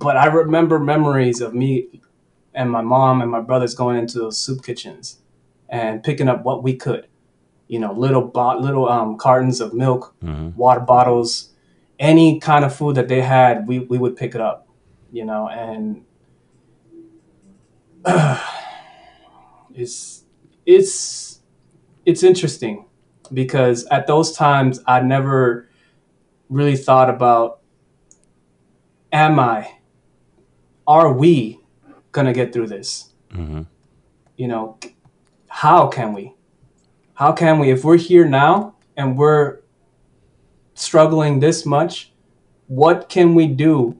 but I remember memories of me and my mom and my brothers going into those soup kitchens and picking up what we could. You know, little bot little um, cartons of milk, Mhm. water bottles, any kind of food that they had, we, we would pick it up. You know, and it's it's it's interesting because at those times I never really thought about am I are we gonna get through this? Mhm. You know, how can we? How can we if we're here now and we're struggling this much, what can we do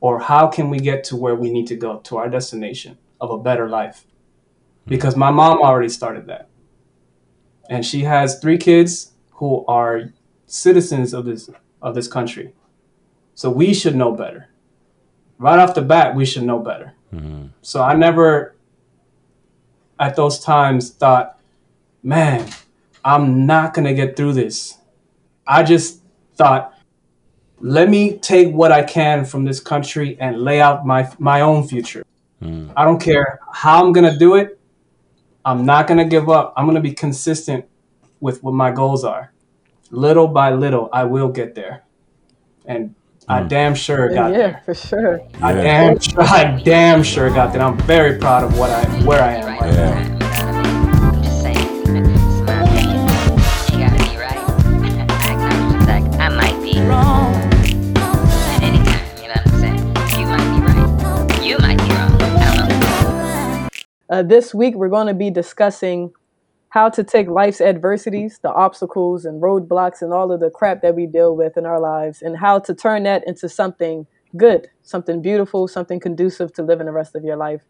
or how can we get to where we need to go to our destination of a better life? Because my mom already started that. And she has three kids who are citizens of this of this country. So we should know better. Right off the bat, we should know better. Mhm. So I never at those times thought, man, I'm not going to get through this. I just thought, let me take what I can from this country and lay out my my own future. Mm. I don't care how I'm going to do it. I'm not going to give up. I'm going to be consistent with what my goals are. Little by little, I will get there. And I Mm. damn sure got yeah, there. for sure. I Yeah. damn sure, I damn sure got there. I'm very proud of what I where I am right now. Yeah. I'm just saying, it's my opinion. You gotta be right. Acknowledge the fact I might be wrong at any time. You know what I'm saying? You might be right. You might be wrong. I don't know. Uh, this week, we're going to be discussing how to take life's adversities, the obstacles and roadblocks, and all of the crap that we deal with in our lives, and how to turn that into something good, something beautiful, something conducive to living the rest of your life.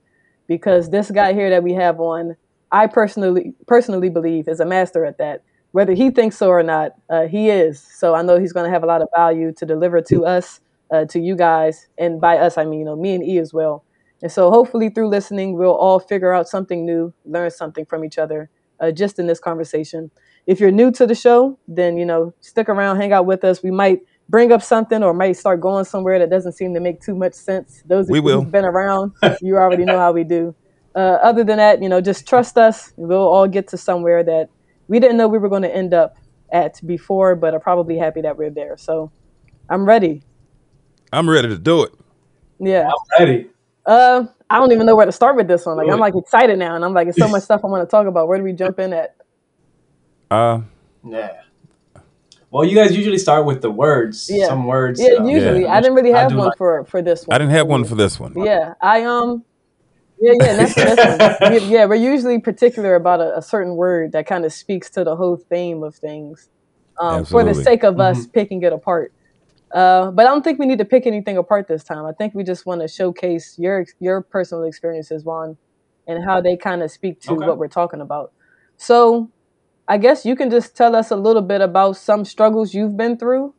Because this guy here that we have on, I personally personally believe is a master at that. Whether he thinks so or not, uh, he is. So I know he's going to have a lot of value to deliver to us, uh, to you guys, and by us I mean you know me and E as well. And so hopefully through listening, we'll all figure out something new, learn something from each other, uh, just in this conversation. If you're new to the show, then you know stick around, hang out with us. We might bring up something or might start going somewhere that doesn't seem to make too much sense. Those of We you will. who've been around, you already know how we do. Uh, other than that, you know, just trust us. We'll all get to somewhere that we didn't know we were going to end up at before, but are probably happy that we're there. So I'm ready. I'm ready to do it. Yeah. I'm ready. Uh, I don't even know where to start with this one. Like, I'm like excited now, and I'm like, it's so much stuff I want to talk about. Where do we jump in at? Uh, Yeah. Well, you guys usually start with the words. Yeah. Some words. Yeah, uh, usually Yeah. I didn't really have one like- for for this one. I didn't have one for this one. Yeah, I um, yeah, yeah, that's that's one. Yeah, yeah, we're usually particular about a, a certain word that kind of speaks to the whole theme of things, um, for the sake of us picking it apart. Uh, but I don't think we need to pick anything apart this time. I think we just want to showcase your your personal experiences, Juan, and how they kind of speak to Okay. what we're talking about. So, I guess you can just tell us a little bit about some struggles you've been through,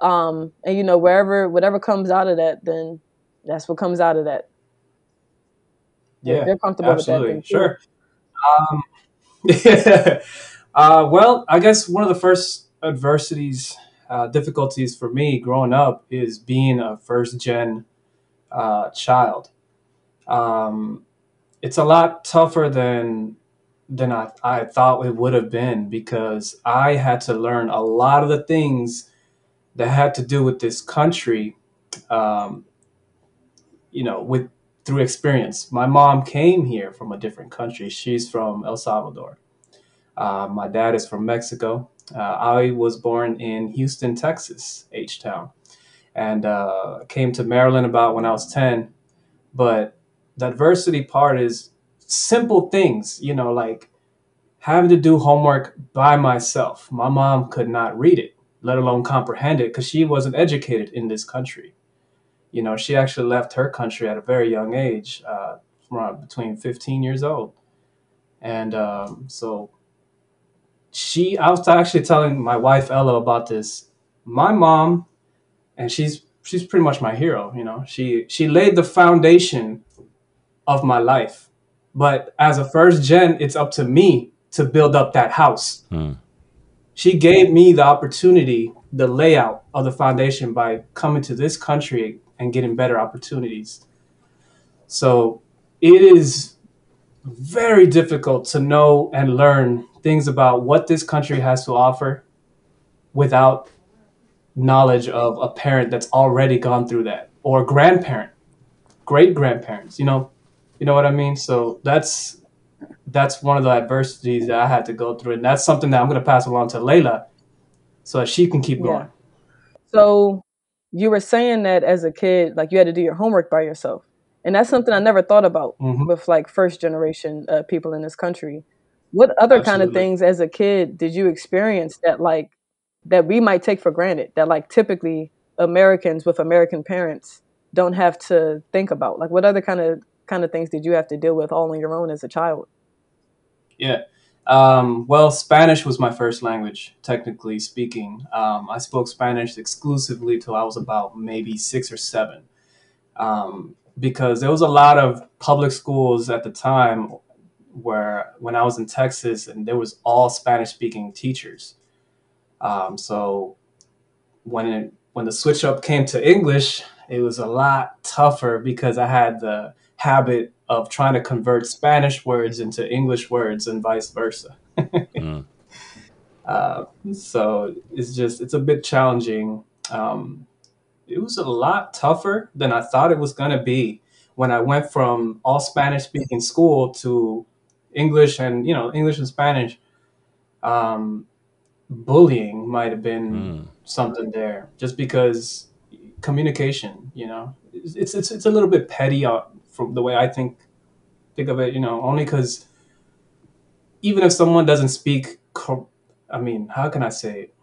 um, and you know wherever whatever comes out of that, then that's what comes out of that. Yeah. They're comfortable with that. Absolutely. Sure. Um, uh, well, I guess one of the first adversities, uh, difficulties for me growing up is being a first gen uh, child. Um, it's a lot tougher than than I, I thought it would have been because I had to learn a lot of the things that had to do with this country. Um, you know, with through experience. My mom came here from a different country. She's from El Salvador. Uh, my dad is from Mexico. Uh, I was born in Houston, Texas, H Town, and uh, came to Maryland about when I was 10. But the adversity part is simple things, you know, like having to do homework by myself. My mom could not read it, let alone comprehend it, because she wasn't educated in this country you know, she actually left her country at a very young age, uh, between 15 years old. And um, so she, I was actually telling my wife Ella about this. My mom, and she's she's pretty much my hero. You know, she she laid the foundation of my life. But as a first gen, it's up to me to build up that house Hmm. she gave me the opportunity, the layout of the foundation by coming to this country and getting better opportunities. So it is very difficult to know and learn things about what this country has to offer without knowledge of a parent that's already gone through that or a grandparent great grandparents you know you know what i mean so that's that's one of the adversities that i had to go through and that's something that i'm going to pass along to layla so that she can keep Yeah. going So you were saying that as a kid, like you had to do your homework by yourself, and that's something I never thought about hmm with like first generation uh, people in this country. What other kind of things as a kid did you experience that like that we might take for granted that like typically Americans with American parents don't have to think about? Like what other kind of kind of things did you have to deal with all on your own as a child? Yeah. Um, well, Spanish was my first language, technically speaking. Um, I spoke Spanish exclusively till I was about maybe six or seven, um, because there was a lot of public schools at the time where when I was in Texas, and there was all Spanish speaking teachers. Um, so when it when the switch up came to English, it was a lot tougher because I had the habit of trying to convert Spanish words into English words and vice versa. Mm. Uh, so it's just it's a bit challenging. Um, it was a lot tougher than I thought it was gonna be when I went from all Spanish speaking school to English and you know English and Spanish. Um, bullying might have been Mm. something there just because communication you know it's it's, it's a little bit petty uh, from the way i think think of it you know only because even if someone doesn't speak cor- i mean how can i say it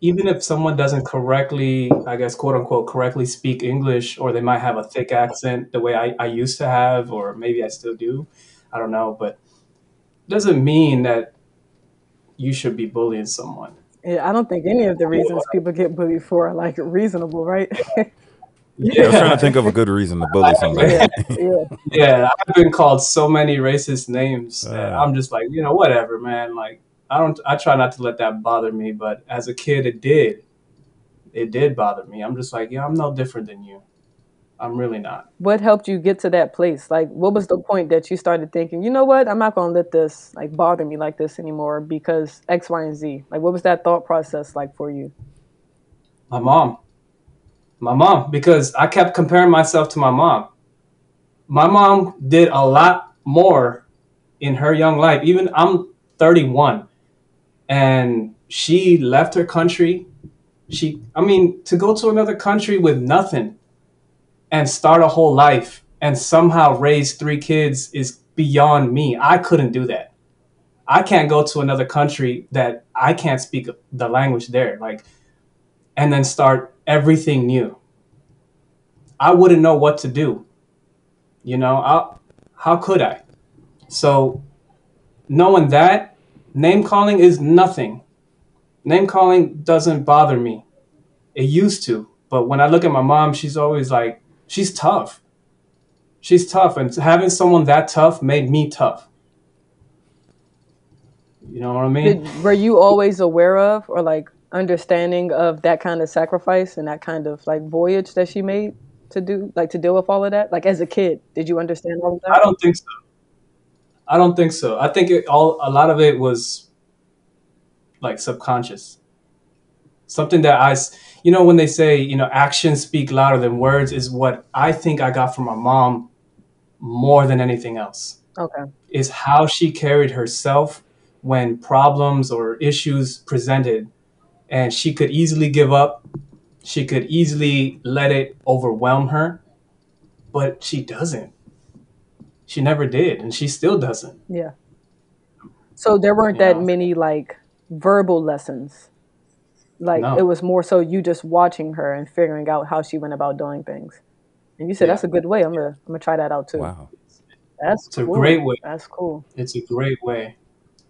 even if someone doesn't correctly i guess quote unquote correctly speak english or they might have a thick accent the way i, I used to have or maybe i still do i don't know but doesn't mean that you should be bullying someone Yeah, I don't think any of the reasons people get bullied for are like reasonable, right? Yeah, I was trying to think of a good reason to bully somebody. yeah, yeah. Yeah, I've been called so many racist names that Uh, I'm just like, you know, whatever, man. Like, I don't, I try not to let that bother me, but as a kid, it did. It did bother me. I'm just like, yeah, I'm no different than you. I'm really not. What helped you get to that place? Like, what was the point that you started thinking, you know what, I'm not gonna let this like bother me like this anymore because X, Y, and Z. Like, what was that thought process like for you? My mom, my mom, because I kept comparing myself to my mom. My mom did a lot more in her young life. Even I'm 31, and she left her country. She, I mean, to go to another country with nothing and start a whole life and somehow raise three kids is beyond me. I couldn't do that. I can't go to another country that I can't speak the language there, like, and then start everything new. I wouldn't know what to do. You know, I, how could I? So, knowing that, name calling is nothing. Name calling doesn't bother me. It used to, but when I look at my mom, she's always like, she's tough. She's tough, and having someone that tough made me tough. You know what I mean? Did, were you always aware of or like understanding of that kind of sacrifice and that kind of like voyage that she made to do, like to deal with all of that? Like as a kid, did you understand all of that? I don't think so. I don't think so. I think it all a lot of it was like subconscious. Something that I, you know, when they say, you know, actions speak louder than words is what I think I got from my mom more than anything else. Okay. Is how she carried herself when problems or issues presented and she could easily give up. She could easily let it overwhelm her, but she doesn't. She never did, and she still doesn't. Yeah. So there weren't You that know, many like verbal lessons. Like it was more so you just watching her and figuring out how she went about doing things. And you said that's a good way. I'm gonna I'm gonna try that out too. wow. That's it's a great way. That's cool. It's a great way.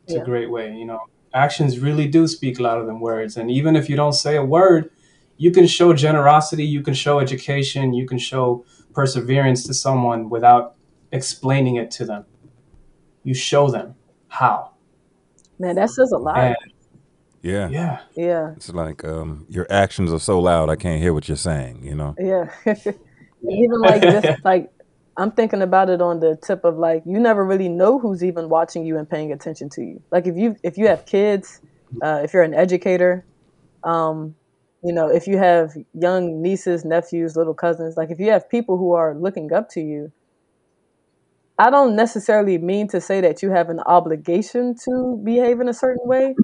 It's a great way. You know, actions really do speak louder than words, and even if you don't say a word, you can show generosity, you can show education, you can show perseverance to someone without explaining it to them. You show them how. Man, that says a lot. And Yeah. Yeah. Yeah, It's like um, your actions are so loud, I can't hear what you're saying. You know. yeah. even like just like I'm thinking about it on the tip of like you never really know who's even watching you and paying attention to you. Like if you if you have kids, uh, if you're an educator, um, you know, if you have young nieces, nephews, little cousins, like if you have people who are looking up to you, I don't necessarily mean to say that you have an obligation to behave in a certain way,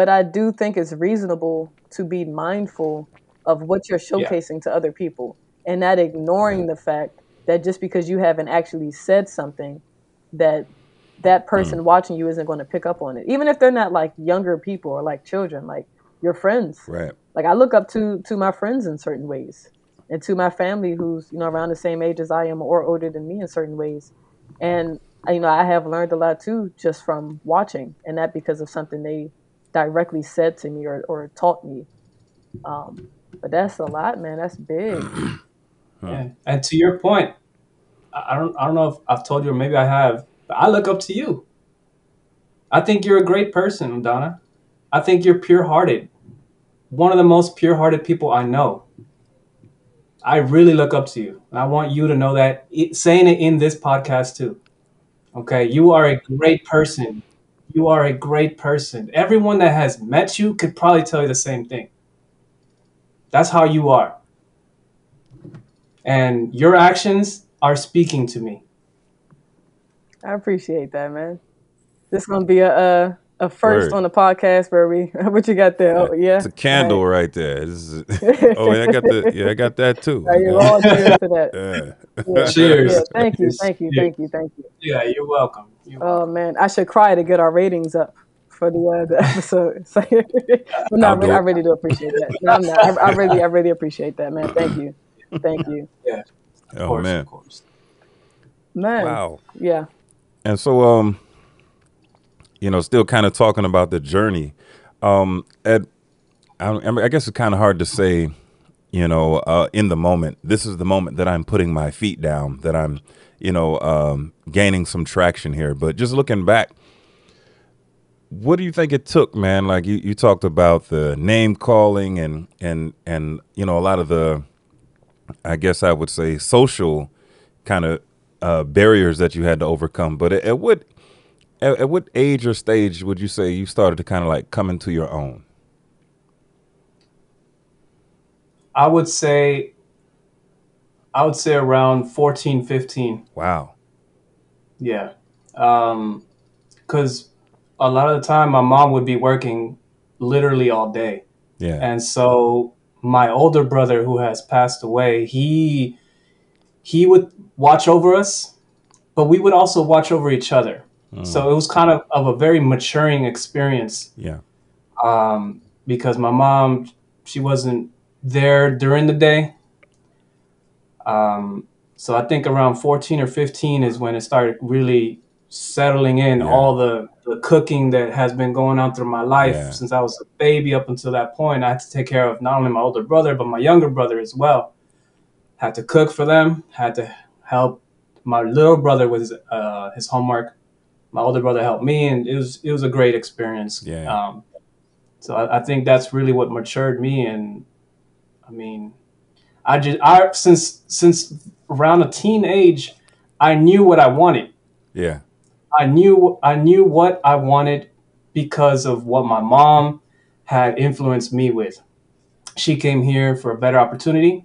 but I do think it's reasonable to be mindful of what you're Yeah. showcasing to other people and not ignoring the fact that just because you haven't actually said something that that hmm. person watching you isn't going to pick up on it even if they're not like younger people or like children like your friends Right. like I look up to to my friends in certain ways, and to my family who's you know around the same age as I am or older than me in certain ways, and you know I have learned a lot too just from watching, and that because of something they directly said to me or or taught me. Um, but that's a lot, man. That's big. Yeah. And to your point, I I don't I don't know if I've told you or maybe I have, but I look up to you. I think you're a great person, Donna. I think you're pure-hearted. One of the most pure-hearted people I know. I really look up to you, and I want you to know that. It, saying it in this podcast too. Okay, you are a great person. You are a great person. Everyone that has met you could probably tell you the same thing. That's how you are. And your actions are speaking to me. I appreciate that, man. This is gonna be a a, a first Word. on the podcast where we what you got there? Oh, yeah, It's a candle right there. This is, oh, yeah, I got the yeah, I got that too. Right, you're all cheers to that. Yeah. Yeah. Cheers. Yeah, thank you, thank you, thank you, thank you. Yeah, you're welcome. You're welcome. Oh man, I should cry to get our ratings up for the uh, the episode. So, but no, I really, do I really do appreciate that. No, I'm not. I, I really, I really appreciate that, man. Thank you, thank you, yeah, of Oh course, man. of course. man. Wow. Yeah, And so, um, you know, still kind of talking about the journey. Um, at I, I mean, I guess it's kind of hard to say, you know, uh, in the moment. This is the moment that I'm putting my feet down. That I'm, you know, um, gaining some traction here. But just looking back, what do you think it took, man? Like you, you talked about the name calling and and and you know a lot of the, I guess I would say social kind of uh, barriers that you had to overcome. But at, at what at, at what age or stage would you say you started to kind of like come into your own? I would say, I would say around 14, 15. Wow. Yeah. Because a lot of the time my mom would be working literally all day. Yeah. And so my older brother who has passed away, he he would watch over us, but we would also watch over each other. So it was kind of, of a very maturing experience Yeah. um, because my mom she wasn't there during the day. Um, so I think around 14 or 15 is when it started really settling in Yeah. all the, the cooking that has been going on through my life Yeah. since I was a baby up until that point. I had to take care of not only my older brother but my younger brother as well. Had to cook for them. Had to help my little brother with uh, his homework. My older brother helped me, and it was it was a great experience. Yeah. Um, so I, I think that's really what matured me, and I mean, I just I since since around a teenage, I knew what I wanted. Yeah. I knew I knew what I wanted because of what my mom had influenced me with. She came here for a better opportunity.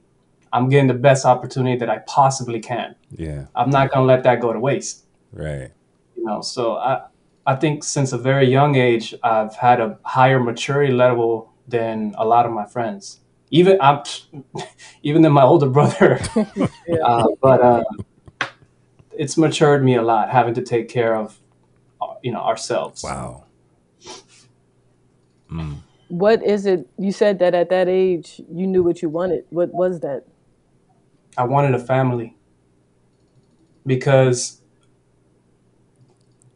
I'm getting the best opportunity that I possibly can. Yeah. I'm not gonna let that go to waste. Right. You know, so I I think since a very young age I've had a higher maturity level than a lot of my friends. Even I'm even than my older brother. uh, but uh, it's matured me a lot having to take care of you know ourselves. Wow. Mm. what is it? You said that at that age you knew what you wanted. What was that? I wanted a family because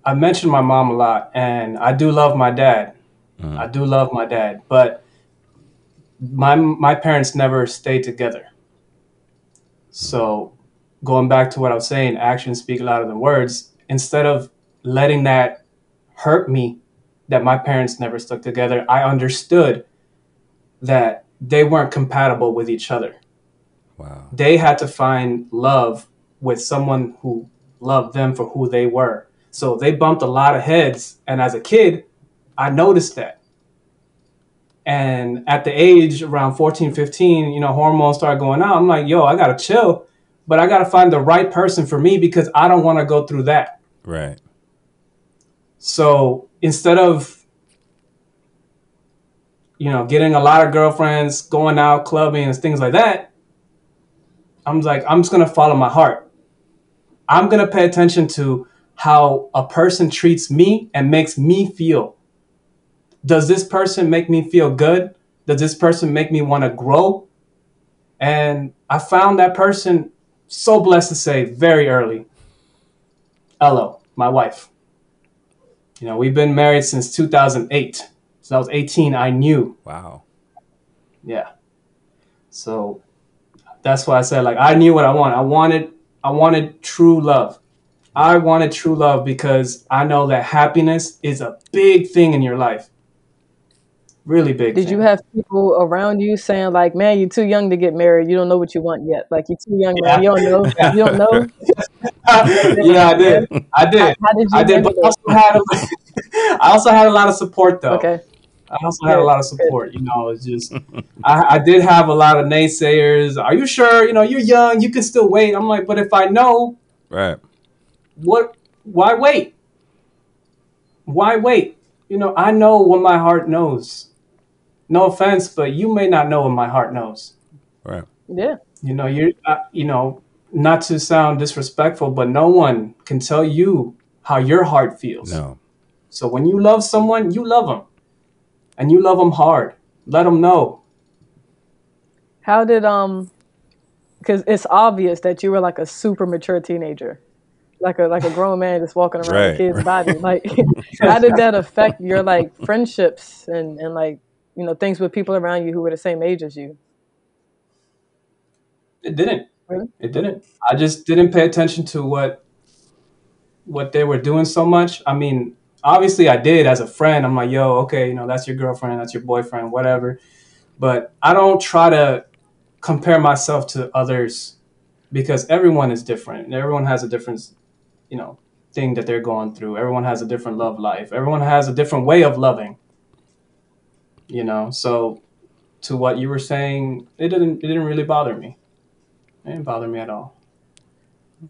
I mentioned my mom a lot, and I do love my dad. I do love my dad, but my my parents never stayed together. So, going back to what I was saying, actions speak louder than words. Instead of letting that hurt me that my parents never stuck together. I understood that they weren't compatible with each other. Wow. They had to find love with someone who loved them for who they were. So they bumped a lot of heads. And as a kid, I noticed that. And at the age around 14, 15, you know, hormones start going out. I'm like, yo, I got to chill, but I got to find the right person for me because I don't want to go through that. Right. So instead of you know, getting a lot of girlfriends, going out clubbing and things like that, I'm like, I'm just gonna follow my heart. I'm gonna pay attention to how a person treats me and makes me feel. Does this person make me feel good? Does this person make me want to grow? And I found that person so blessed to say very early. Hello, my wife. You know, we've been married since 2008. So I was 18. I knew. Wow. Yeah. So that's why I said like I knew what I wanted. I wanted I wanted true love. I wanted true love because I know that happiness is a big thing in your life. Really big. Did thing. you have people around you saying like, "Man, you're too young to get married. You don't know what you want yet. Like you're too young, man. You don't know. You don't know." yeah, I did. I did. How, how did you I did, but I also had a, I also had a lot of support though. Okay. I also had a lot of support. You know, it's just I, I did have a lot of naysayers. Are you sure? You know, you're young. You can still wait. I'm like, but if I know, Right. what? Why wait? Why wait? You know, I know what my heart knows. No offense, but you may not know what my heart knows. Right. Yeah. You know, you're, uh, you know, not to sound disrespectful, but no one can tell you how your heart feels. No. So when you love someone, you love them, and you love them hard. Let them know. How did um? Because it's obvious that you were like a super mature teenager, like a like a grown man just walking around Right, a kid's right. body. Like, how did that affect your like friendships and and like you know things with people around you who were the same age as you? It didn't. Really? It didn't. I just didn't pay attention to what what they were doing so much. I mean, obviously I did as a friend. I'm like, yo, okay, you know, that's your girlfriend, that's your boyfriend, whatever. But I don't try to compare myself to others because everyone is different and everyone has a different, you know, thing that they're going through. Everyone has a different love life. Everyone has a different way of loving. You know, so to what you were saying, it didn't it didn't really bother me. It didn't bother me at all.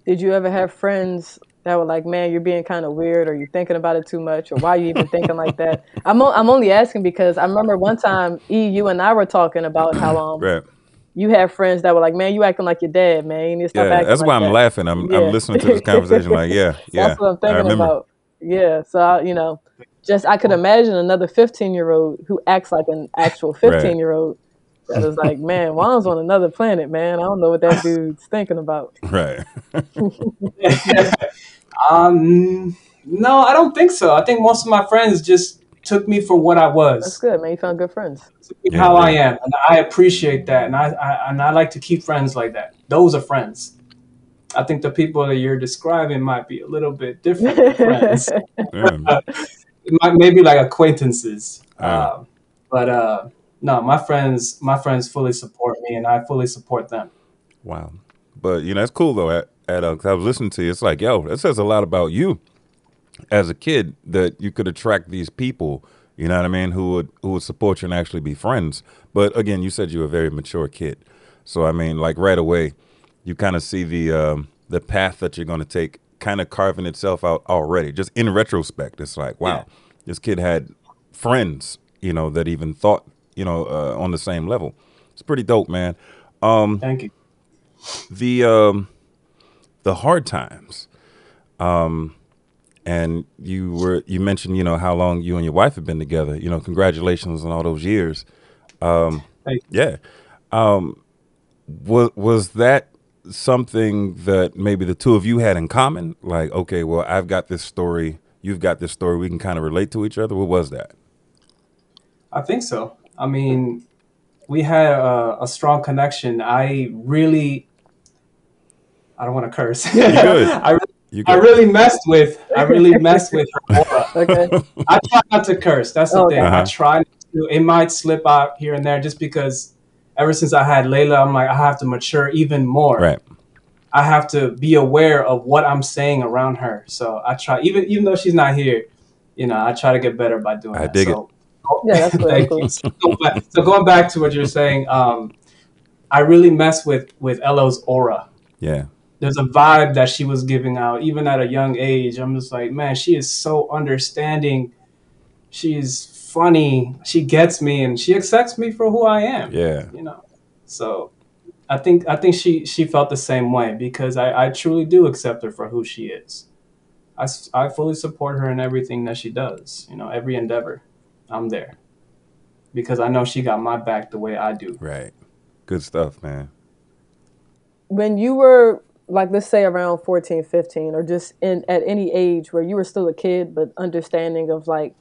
Did you ever have friends that were like, "Man, you're being kind of weird," or "You're thinking about it too much," or "Why are you even thinking like that?" I'm o- I'm only asking because I remember one time, E, you and I were talking about how um Right. you have friends that were like, "Man, you acting like your dad, man. You need to stop Yeah. That's like why I'm laughing. I'm Yeah. I'm listening to this conversation like, yeah, yeah. That's what I'm thinking about. Yeah, so I, you know, just I could imagine another 15 year old who acts like an actual 15 year old that is like, man, Juan's on another planet, man. I don't know what that dude's thinking about. Right. um, no, I don't think so. I think most of my friends just took me for what I was. That's good, man. You found good friends. took me Yeah, how I am, and I appreciate that. And I, I and I like to keep friends like that. Those are friends. I think the people that you're describing might be a little bit different than friends. Maybe like acquaintances. Ah. Um, but uh, no, my friends, my friends fully support me, and I fully support them. Wow. But you know, it's cool though. At, at uh, 'cause I was listening to you, it's like, yo, that says a lot about you as a kid that you could attract these people. You know what I mean? Who would who would support you and actually be friends. But again, you said you were a very mature kid, so I mean, like right away, you kind of see the um, the path that you're going to take, kind of carving itself out already. Just in retrospect, it's like, wow, Yeah. This kid had friends, you know, that even thought, you know, uh, on the same level. It's pretty dope, man. Um, Thank you. the um the hard times um and you were you mentioned you know how long you and your wife have been together you know congratulations on all those years um yeah um was was that something that maybe the two of you had in common like okay well i've got this story you've got this story we can kind of relate to each other what was that I think so. I mean, we had a, a strong connection. I really, I don't want to curse. good. I really You I good. really messed with. I really messed with her. Okay. I try not to curse. That's the Oh, thing. I Uh-huh. try not to. It might slip out here and there just because ever since I had Layla, I'm like, I have to mature even more. Right. I have to be aware of what I'm saying around her. So I try, even even though she's not here, you know, I try to get better by doing I that. dig it. so, Yeah, that's cool. Thank cool. you. So, so going back to what you're saying, um, I really mess with with Elo's aura. Yeah. There's a vibe that she was giving out, even at a young age. I'm just like, man, she is so understanding. She's funny. She gets me, and she accepts me for who I am. Yeah. You know, so I think I think she she felt the same way because I, I truly do accept her for who she is. I, I fully support her in everything that she does. You know, every endeavor, I'm there because I know she got my back the way I do. Right. Good stuff, man. when you were like let's say around 14 15 or just in at any age where you were still a kid but understanding of like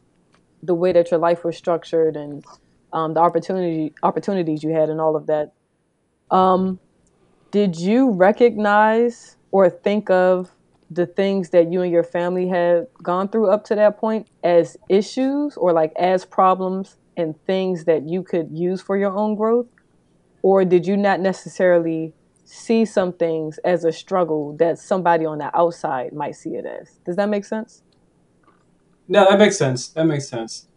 the way that your life was structured and um, the opportunity opportunities you had and all of that um, did you recognize or think of the things that you and your family had gone through up to that point as issues or like as problems and things that you could use for your own growth or did you not necessarily see some things as a struggle that somebody on the outside might see it as does that make sense No, that makes sense. That makes sense.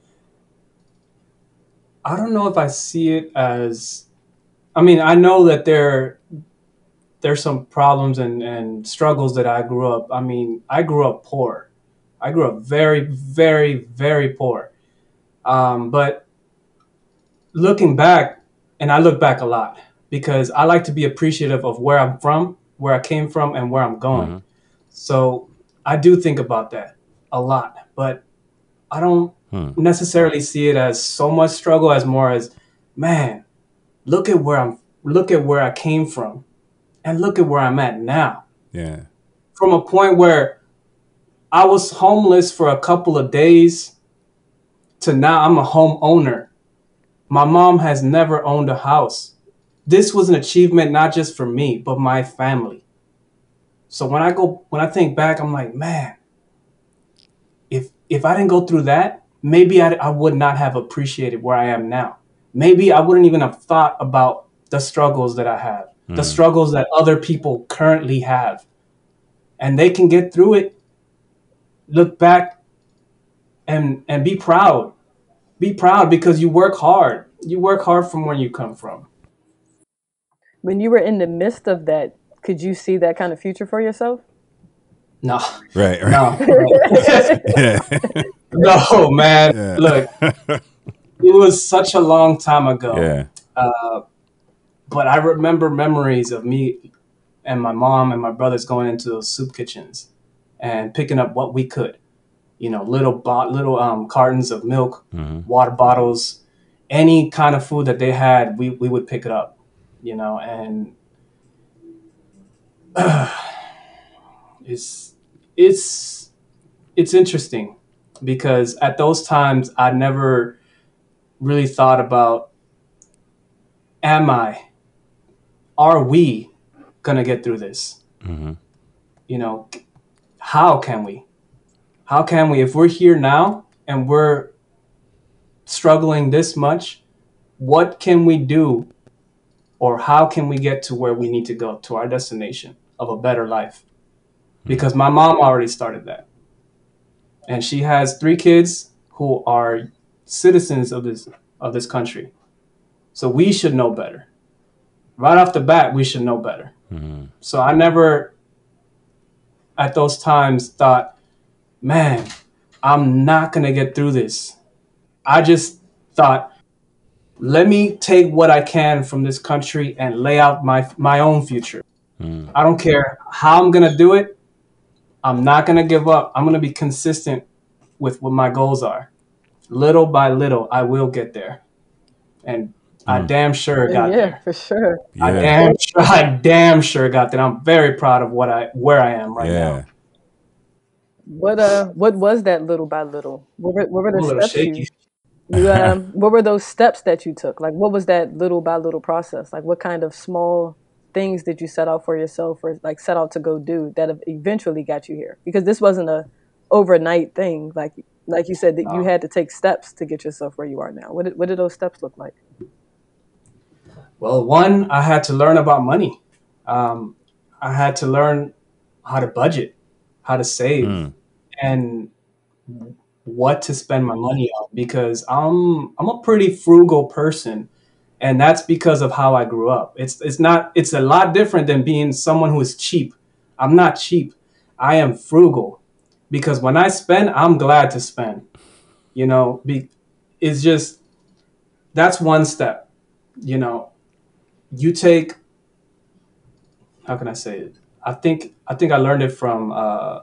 I don't know if I see it as. I mean, I know that there there's some problems and, and struggles that I grew up. I mean, I grew up poor. I grew up very, very, very poor. Um, but looking back, and I look back a lot because I like to be appreciative of where I'm from, where I came from, and where I'm going. Mhm. So I do think about that a lot, but I don't Hmm. necessarily see it as so much struggle as more as, man, look at where I'm, look at where I came from, and look at where I'm at now. Yeah. From a point where I was homeless for a couple of days to now I'm a homeowner. My mom has never owned a house. This was an achievement not just for me, but my family. So when I go when I think back, I'm like, man, if if I didn't go through that, maybe I, I would not have appreciated where I am now. Maybe I wouldn't even have thought about the struggles that I have, the Mm. struggles that other people currently have. And they can get through it, look back and and be proud. Be proud because you work hard. You work hard from where you come from. when you were in the midst of that could you see that kind of future for yourself No, Right. Right. no, no, man. Yeah. Look, it was such a long time ago. yeah. Uh, but I remember memories of me and my mom and my brothers going into those soup kitchens and picking up what we could. You know, little bot, little um, cartons of milk, Mhm. water bottles, any kind of food that they had, we, we would pick it up. You know, and it's it's it's interesting because at those times I never really thought about am I are we gonna get through this? Mhm. You know, how can we? How can we if we're here now and we're struggling this much, what can we do or how can we get to where we need to go to our destination of a better life? Because my mom already started that. And she has three kids who are citizens of this of this country. So we should know better. Right off the bat, we should know better. Mhm. So I never, at those times, thought, man, I'm not going to get through this. I just thought, let me take what I can from this country and lay out my, my own future. Mm. I don't care how I'm going to do it. I'm not going to give up. I'm going to be consistent with what my goals are. Little by little, I will get there. And I Mm. damn sure got yeah there. for sure I Yeah. damn sure, I damn sure got that. I'm very proud of what I where I am right yeah. now. what uh what was that little by little what were, what were I'm a the little steps you, shaky. you um what were those steps that you took like what was that little by little process like what kind of small things did you set out for yourself or like set out to go do that have eventually got you here? Because this wasn't a overnight thing. Like like you said that you had to take steps to get yourself where you are now. What did, what did those steps look like? Well, one, I had to learn about money. Um, I had to learn how to budget, how to save, Mm, and what to spend my money on because I'm I'm a pretty frugal person and that's because of how I grew up. It's it's not it's a lot different than being someone who is cheap. I'm not cheap. I am frugal because when I spend, I'm glad to spend. You know, be it's just that's one step. You know, you take how can I say it? I think I think I learned it from uh,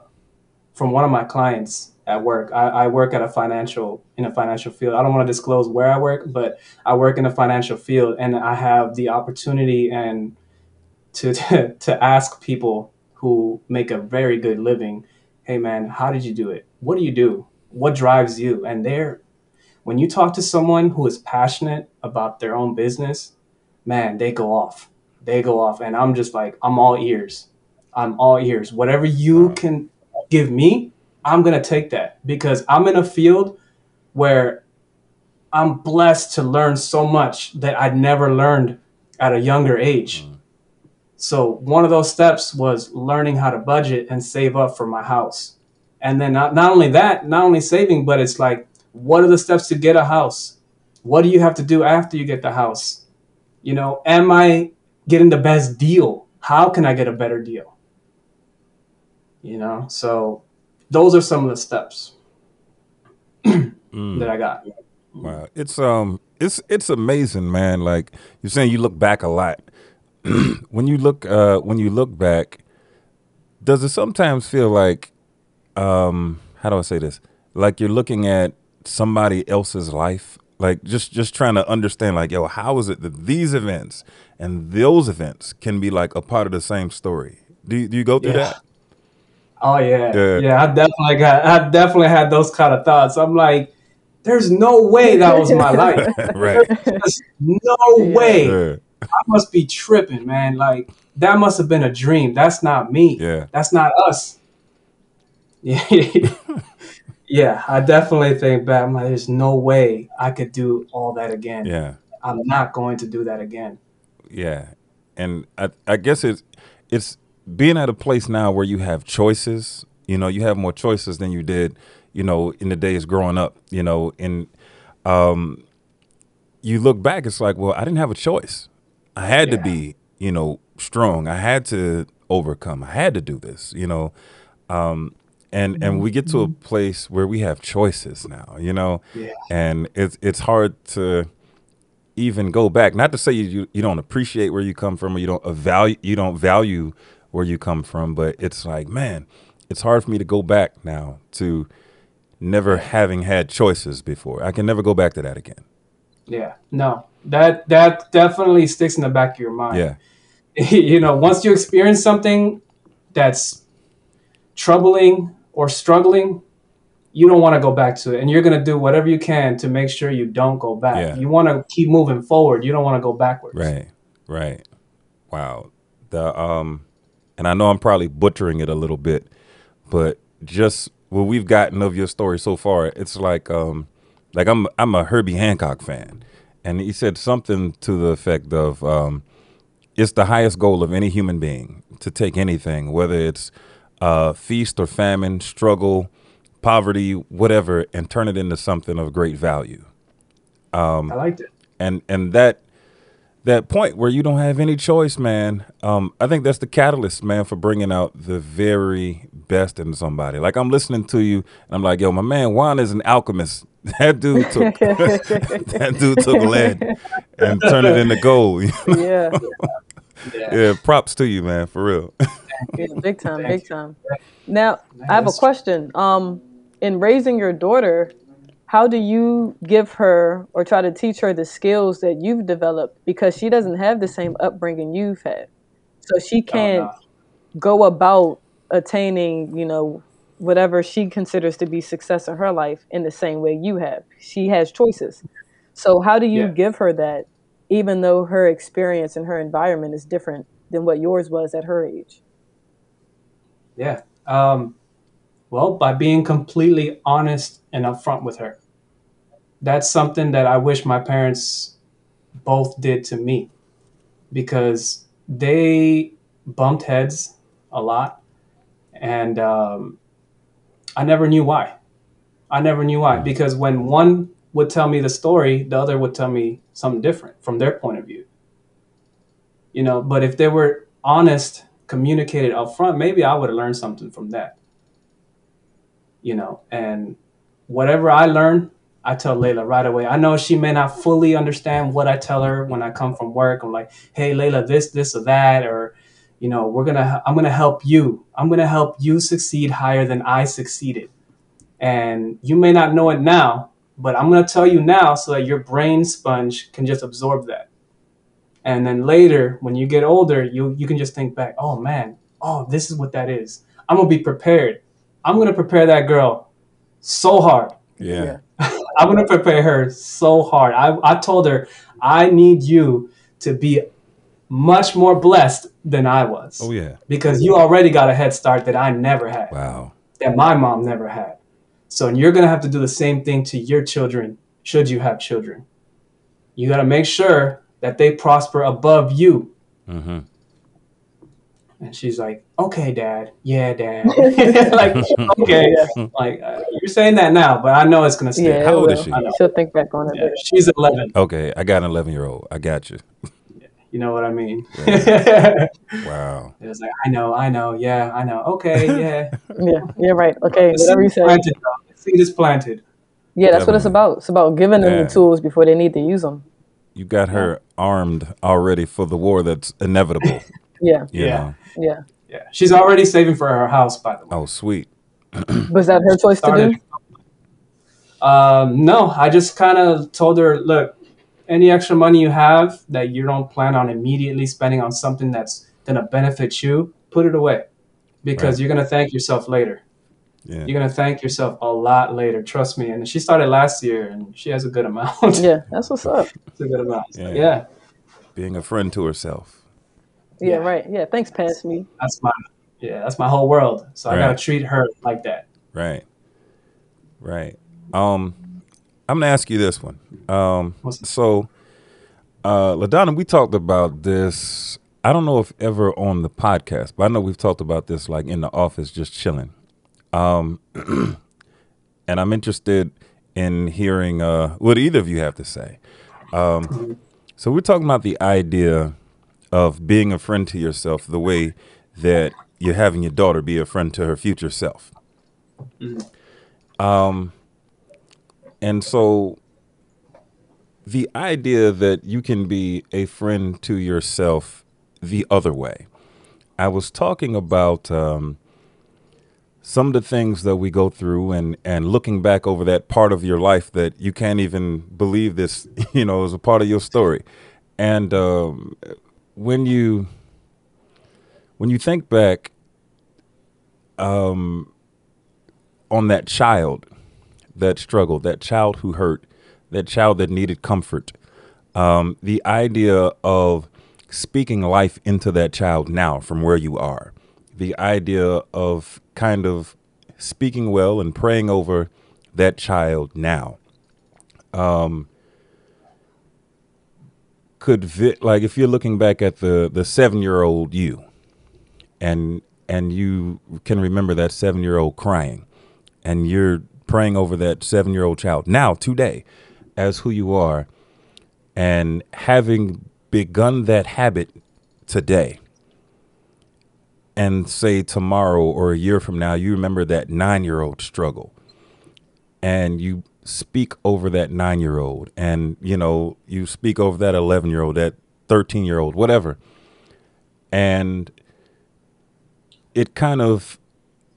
from one of my clients at work. I, I work at a financial in a financial field. I don't want to disclose where I work, but I work in a financial field, and I have the opportunity and to to, to ask people who make a very good living, "Hey, man, how did you do it? What do you do? What drives you?" And they're when you talk to someone who is passionate about their own business, man, they go off. They go off, and I'm just like, I'm all ears. I'm all ears. Whatever you can give me, I'm gonna take that because I'm in a field where I'm blessed to learn so much that I'd never learned at a younger age. So one of those steps was learning how to budget and save up for my house. And then not, not only that, not only saving, but it's like, what are the steps to get a house? What do you have to do after you get the house? You know, am I getting the best deal? How can I get a better deal? You know, so those are some of the steps mm. that I got. Wow, it's um, it's it's amazing, man. Like you're saying, you look back a lot. when you look, uh, when you look back, does it sometimes feel like, um, how do I say this? Like you're looking at somebody else's life, like just just trying to understand, like, yo, how is it that these events and those events can be like a part of the same story? Do you, do you go through Yeah. that? Oh yeah, Yeah, yeah. I definitely got. I definitely had those kind of thoughts. I'm like, there's no way that was my life. right. There's no Yeah. way. I must be tripping, man. Like that must have been a dream. That's not me. yeah, That's not us. Yeah, yeah. I definitely think back. I'm like, there's no way I could do all that again. yeah. I'm not going to do that again. Yeah, and I I guess it's it's being at a place now where you have choices. You know, you have more choices than you did, you know, in the days growing up. You know, and um, you look back, it's like, well, I didn't have a choice. I had to be, you know, strong. I had to overcome. I had to do this. You know, um, and and we get to a place where we have choices now. You know, yeah, and it's it's hard to even go back. Not to say you, you you don't appreciate where you come from or you don't value you don't value where you come from, but it's like, man, it's hard for me to go back now to never having had choices before. I can never go back to that again. yeah. No, that that definitely sticks in the back of your mind. Yeah. you know, once you experience something that's troubling or struggling, you don't want to go back to it. And you're going to do whatever you can to make sure you don't go back. Yeah. You want to keep moving forward. You don't want to go backwards. Right. Right. Wow. The um and I know I'm probably butchering it a little bit, but just what we've gotten of your story so far, it's like um like I'm I'm a Herbie Hancock fan. And he said something to the effect of um it's the highest goal of any human being to take anything, whether it's uh, feast or famine, struggle, poverty, whatever, and turn it into something of great value. I liked it. And and that that point where you don't have any choice, man. Um, I think that's the catalyst, man, for bringing out the very best in somebody. Like I'm listening to you, and I'm like, yo, my man Juan is an alchemist. That dude took that dude took lead and turned it into gold. yeah, Yeah. yeah, props to you, man, for real. big time, big time. Now, I have a question. Um, in raising your daughter, how do you give her or try to teach her the skills that you've developed because she doesn't have the same upbringing you've had, so she Oh, can't no. go about attaining, you know, whatever she considers to be success in her life in the same way you have. She has choices. So how do you Yeah. give her that even though her experience and her environment is different than what yours was at her age? Yeah. Um, well, by being completely honest and upfront with her. That's something that I wish my parents both did to me because they bumped heads a lot. And um, I never knew why. I never knew why because when one would tell me the story, the other would tell me something different from their point of view. You know, but if they were honest, communicated up front, maybe I would have learned something from that. You know, and whatever I learn, I tell Layla right away. I know she may not fully understand what I tell her when I come from work. I'm like, hey, Layla, this, this, or that, or you know, we're gonna, I'm gonna help you. I'm gonna help you succeed higher than I succeeded. And you may not know it now, but I'm gonna tell you now so that your brain sponge can just absorb that. And then later, when you get older, you you can just think back, oh man, oh this is what that is. I'm gonna be prepared. I'm gonna prepare that girl so hard. Yeah. I'm gonna prepare her so hard. I, I told her I need you to be much more blessed than I was. Oh yeah. Because you already got a head start that I never had, Wow. that my mom never had. So you're gonna have to do the same thing to your children, should you have children. You gotta make sure that they prosper above you. Mm-hmm. And she's like, "Okay, Dad. Yeah, Dad. like, okay. Like uh, you're saying that now, but I know it's gonna stay. Yeah, How it old is she? She'll think back on it Yeah, she's 11. Okay, I got an 11 year old. I got you. You know what I mean? Wow. it was like, I know, I know, yeah, I know. Okay, yeah. Yeah, you're right. Okay, The whatever you say. planted, though. The seed is planted. Yeah, that's what it's about. It's about giving them Yeah. the tools before they need to use them. You got her armed already for the war that's inevitable. Yeah, You Yeah. know? Yeah. Yeah, she's already saving for her house, by the way. Oh, sweet. Was that her choice to do? Um, no, I just kind of told her, look, any extra money you have that you don't plan on immediately spending on something that's gonna benefit you, put it away, because Right. you're gonna thank yourself later. Yeah. You're gonna thank yourself a lot later. Trust me. And she started last year, and she has a good amount. Yeah, that's what's up. it's a good amount. Yeah. yeah, Being a friend to herself. Yeah, Yeah. right. Yeah, thanks, Past Me. that's my yeah, that's my whole world. So I gotta treat her like that. Right. Right. Um, I'm gonna ask you this one. Um, so, uh, Ladonna, we talked about this. I don't know if ever on the podcast, but I know we've talked about this like in the office, just chilling. Um, and I'm interested in hearing uh, what either of you have to say. Um, so we're talking about the idea of being a friend to yourself, the way that you're having your daughter be a friend to her future self. Um, and so the idea that you can be a friend to yourself the other way. I was talking about um, some of the things that we go through and, and looking back over that part of your life that you can't even believe this, you know, is a part of your story. And um, when you when you think back um, on that child that struggled, that child who hurt, that child that needed comfort, um, the idea of speaking life into that child now from where you are, the idea of kind of speaking well and praying over that child now. Um, could vi- like if you're looking back at the the seven year old you, and and you can remember that seven year old crying, and you're praying over that seven year old child now today, as who you are, and having begun that habit today and say tomorrow or a year from now you remember that 9-year-old struggle and you speak over that 9-year-old and you know you speak over that 11-year-old that 13-year-old whatever and it kind of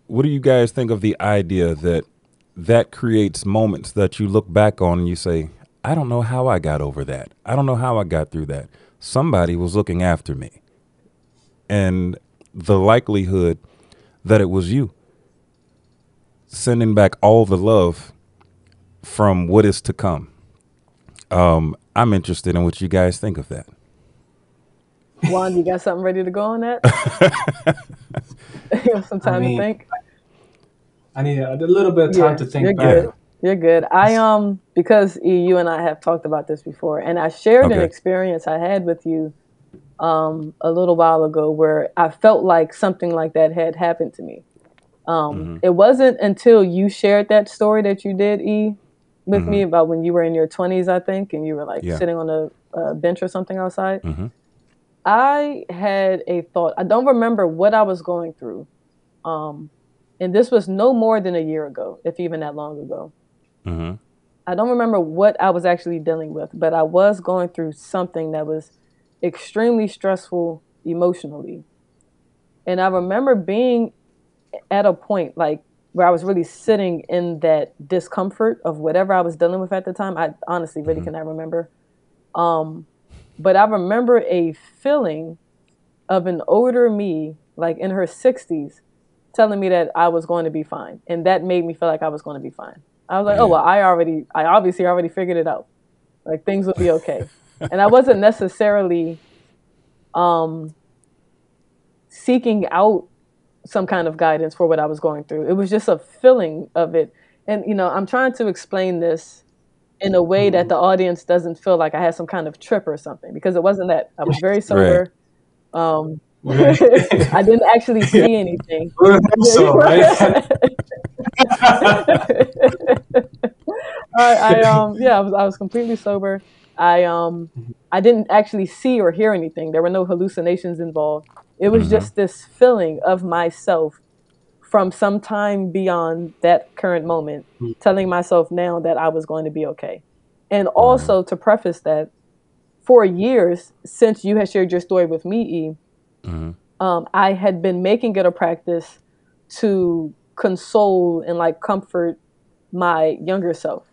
what do you guys think of the idea that that creates moments that you look back on and you say I don't know how I got over that. I don't know how I got through that. Somebody was looking after me. And the likelihood that it was you sending back all the love from what is to come. Um, I'm interested in what you guys think of that. Juan, you got something ready to go on that? you have some time mean, to think. I need a, a little bit of time Yeah, to think you're back. good. You're good. I um because E, you and I have talked about this before, and I shared an experience I had with you um a little while ago where I felt like something like that had happened to me. Um, Mm-hmm. It wasn't until you shared that story that you did E with me Mhm. about when you were in your 20s, I think, and you were like Yeah. sitting on a, a bench or something outside. Mhm. I had a thought. I don't remember what I was going through. Um, and this was no more than a year ago, if even that long ago. Mhm. I don't remember what I was actually dealing with, but I was going through something that was extremely stressful emotionally. And I remember being at a point like where I was really sitting in that discomfort of whatever I was dealing with at the time. I honestly really cannot remember. Um, but I remember a feeling of an older me, like in her 60s, telling me that I was going to be fine. And that made me feel like I was going to be fine. I was like, oh, well, I already, I obviously already figured it out. Like things will be okay. and I wasn't necessarily um, seeking out some kind of guidance for what I was going through. It was just a feeling of it. And, you know, I'm trying to explain this in a way that the audience doesn't feel like I had some kind of trip or something because it wasn't that. I was very sober. Um, I didn't actually see anything. so, right? I, I um yeah, I was I was completely sober. I um I didn't actually see or hear anything. There were no hallucinations involved. It was Mhm. just this feeling of myself from some time beyond that current moment, Mm. telling myself now that I was going to be okay. And also to preface that, for years since you had shared your story with me, E, Mhm. um, I had been making it a practice to console and like comfort my younger self.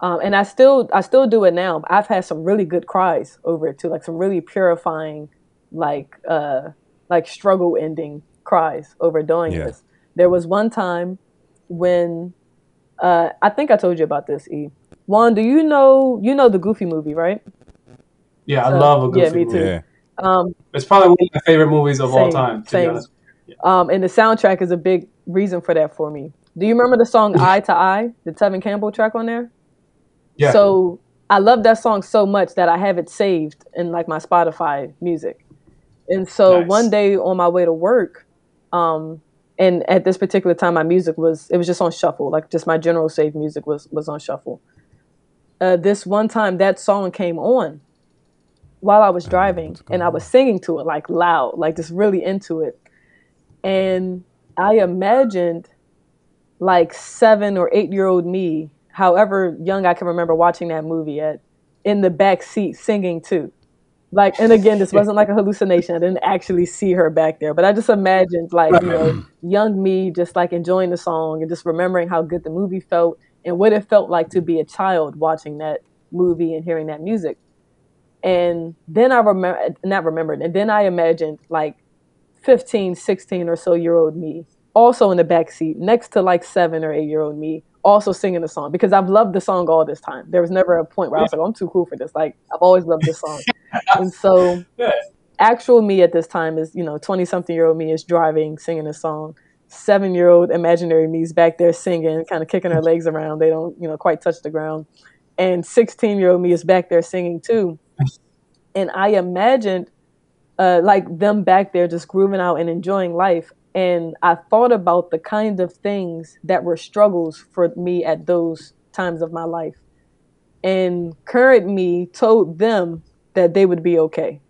Um, and I still I still do it now. I've had some really good cries over it too, like some really purifying, like uh, like struggle ending cries over doing Yeah. this. There was one time when uh, I think I told you about this. E. Juan, do you know you know the Goofy movie, right? yeah, I Uh, love a goofy yeah, me movie. too. Yeah. Um, It's probably one of my favorite movies of all time. To same. be honest. Um, and the soundtrack is a big reason for that for me. Do you remember the song "Eye to Eye," the Tevin Campbell track on there? Yeah. So I love that song so much that I have it saved in like my Spotify music. And so Nice. one day on my way to work, um, and at this particular time, my music was it was just on shuffle, like just my general save music was was on shuffle. Uh, this one time, that song came on while I was driving, and I was singing to it like loud, like just really into it. And I imagined like seven or eight year old me, however young I can remember watching that movie at, in the back seat singing too. Like, and again, this wasn't like a hallucination. I didn't actually see her back there, but I just imagined like, you know, young me just like enjoying the song and just remembering how good the movie felt and what it felt like to be a child watching that movie and hearing that music. And then I remember, not remembered, and then I imagined like 15, 16 or so year old me, also in the back seat, next to like seven or eight year old me, also singing the song because I've loved the song all this time. There was never a point where I was like, "Oh, I'm too cool for this. Like, I've always loved this song. and so, Yeah. actual me at this time is, you know, 20 something year old me is driving, singing a song. Seven year old imaginary me is back there singing, kind of kicking her legs around. They don't, you know, quite touch the ground. And 16 year old me is back there singing too. And I imagined uh, like them back there just grooving out and enjoying life. And I thought about the kind of things that were struggles for me at those times of my life. And current me told them that they would be okay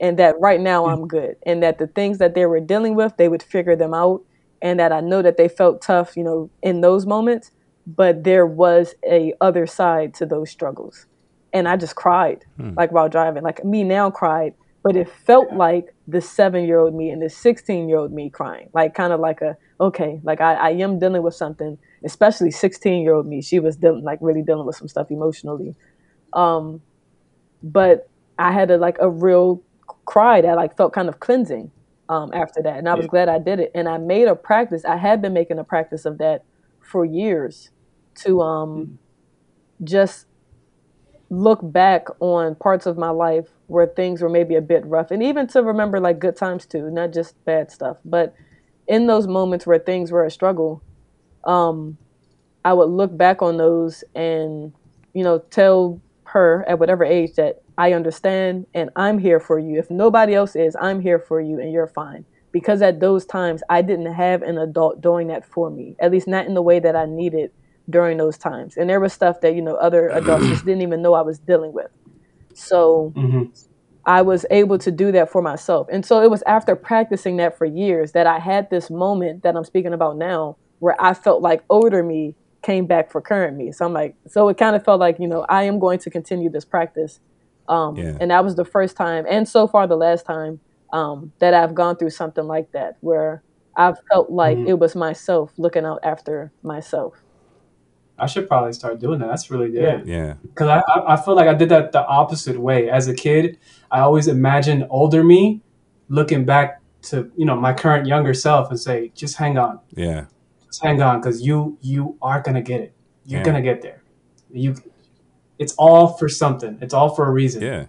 and that right now hmm. I'm good and that the things that they were dealing with, they would figure them out. And that I know that they felt tough, you know, in those moments, but there was a other side to those struggles. And I just cried, hmm. like while driving, like me now cried, but it felt like the seven year old me and the 16 year old me crying, like kind of like a, okay, like I, I am dealing with something, especially 16 year old me. She was dealing, like really dealing with some stuff emotionally. Um, but I had a, like a real cry that like felt kind of cleansing um, after that. And I was Yeah. glad I did it. And I made a practice. I had been making a practice of that for years to um, just look back on parts of my life where things were maybe a bit rough and even to remember like good times too not just bad stuff but in those moments where things were a struggle um i would look back on those and you know tell her at whatever age that i understand and i'm here for you. If nobody else is i'm here for you and you're fine. Because at those times i didn't have an adult doing that for me at least not in the way that i needed during those times. And there was stuff that, you know, other adults just didn't even know I was dealing with. So hmm I was able to do that for myself. And so it was after practicing that for years that I had this moment that I'm speaking about now where I felt like older me came back for current me. So I'm like, so it kind of felt like, you know, I am going to continue this practice. Um, Yeah. and that was the first time, and so far the last time um, that I've gone through something like that, where I felt like Mhm. it was myself looking out after myself. I should probably start doing that. That's really good. Yeah. Because I, I, I feel like I did that the opposite way. As a kid, I always imagined older me looking back to you know my current younger self and say, just hang on, Yeah. just hang on, because you you are gonna get it. You're Yeah. gonna get there. You, it's all for something. It's all for a reason. Yeah.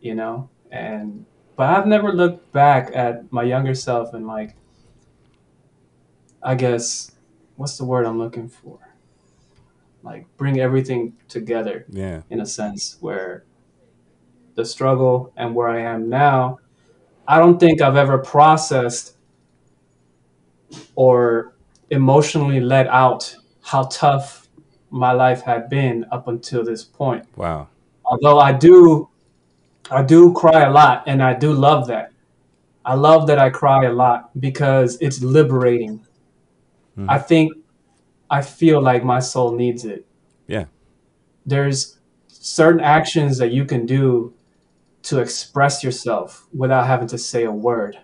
You know. And but I've never looked back at my younger self and like, I guess, what's the word I'm looking for? Like bring everything together Yeah. in a sense where the struggle and where I am now, I don't think I've ever processed or emotionally let out how tough my life had been up until this point. Wow. Although I do I do cry a lot and I do love that. I love that I cry a lot because it's liberating. Mhm. I think I feel like my soul needs it. Yeah. There's certain actions that you can do to express yourself without having to say a word.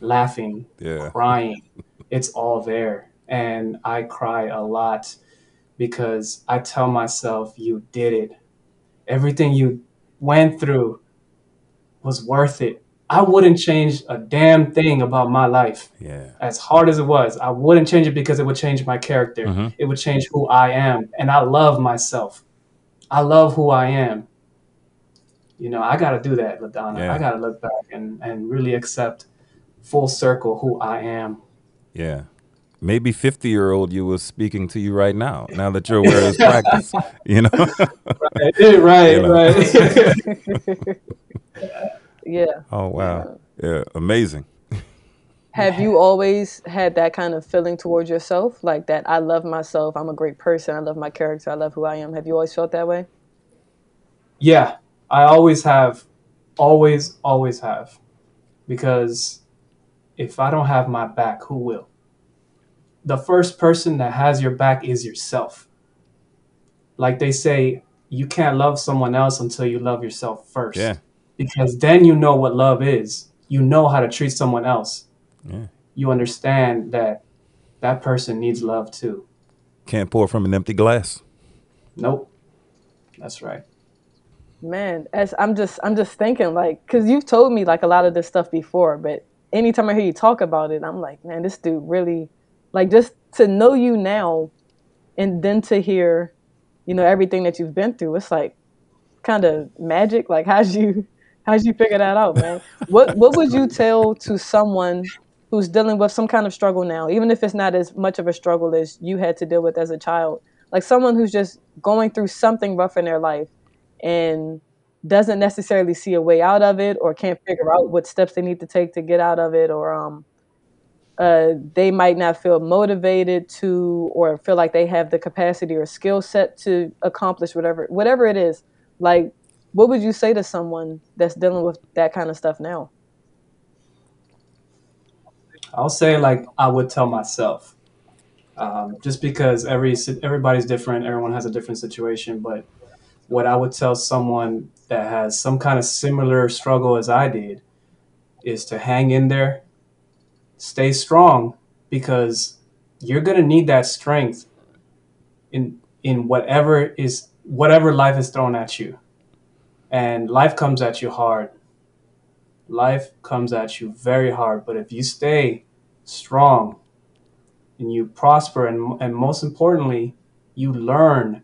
Laughing, Yeah. crying, it's all there. And I cry a lot because I tell myself, you did it. Everything you went through was worth it. I wouldn't change a damn thing about my life Yeah. as hard as it was, I wouldn't change it because it would change my character. Mhm. It would change who I am. And I love myself. I love who I am. You know, I got to do that, LaDonna. Yeah. I got to look back and, and really accept full circle who I am. Yeah. Maybe 50 year old you was speaking to you right now, now that you're aware of this practice. You know? Right, right, You know. right. Yeah. oh, wow. Yeah. Amazing. Have you always had that kind of feeling towards yourself? Like that I love myself, I'm a great person, I love my character, I love who I am. Have you always felt that way? Yeah, I always have, always, always have, because if I don't have my back, who will? The first person that has your back is yourself. Like they say, you can't love someone else until you love yourself first. Yeah. Because then you know what love is. You know how to treat someone else. Yeah. You understand that that person needs love too. Can't pour from an empty glass. Nope. That's right. Man, as I'm just I'm just thinking like cuz you've told me like a lot of this stuff before, but anytime I hear you talk about it, I'm like, man, this dude really like just to know you now and then to hear, you know, everything that you've been through, it's like kind of magic. Like how'd you how'd you figure that out, man? What what would you tell to someone who's dealing with some kind of struggle now, even if it's not as much of a struggle as you had to deal with as a child? Like someone who's just going through something rough in their life and doesn't necessarily see a way out of it or can't figure out what steps they need to take to get out of it or um uh, they might not feel motivated to or feel like they have the capacity or skill set to accomplish whatever whatever it is like what would you say to someone that's dealing with that kind of stuff now I'll say like I would tell myself, um, just because every everybody's different, everyone has a different situation. But what I would tell someone that has some kind of similar struggle as I did is to hang in there, stay strong, because you're gonna need that strength in in whatever is whatever life is thrown at you, and life comes at you hard. Life comes at you very hard, but if you stay strong and you prosper and, and most importantly you learn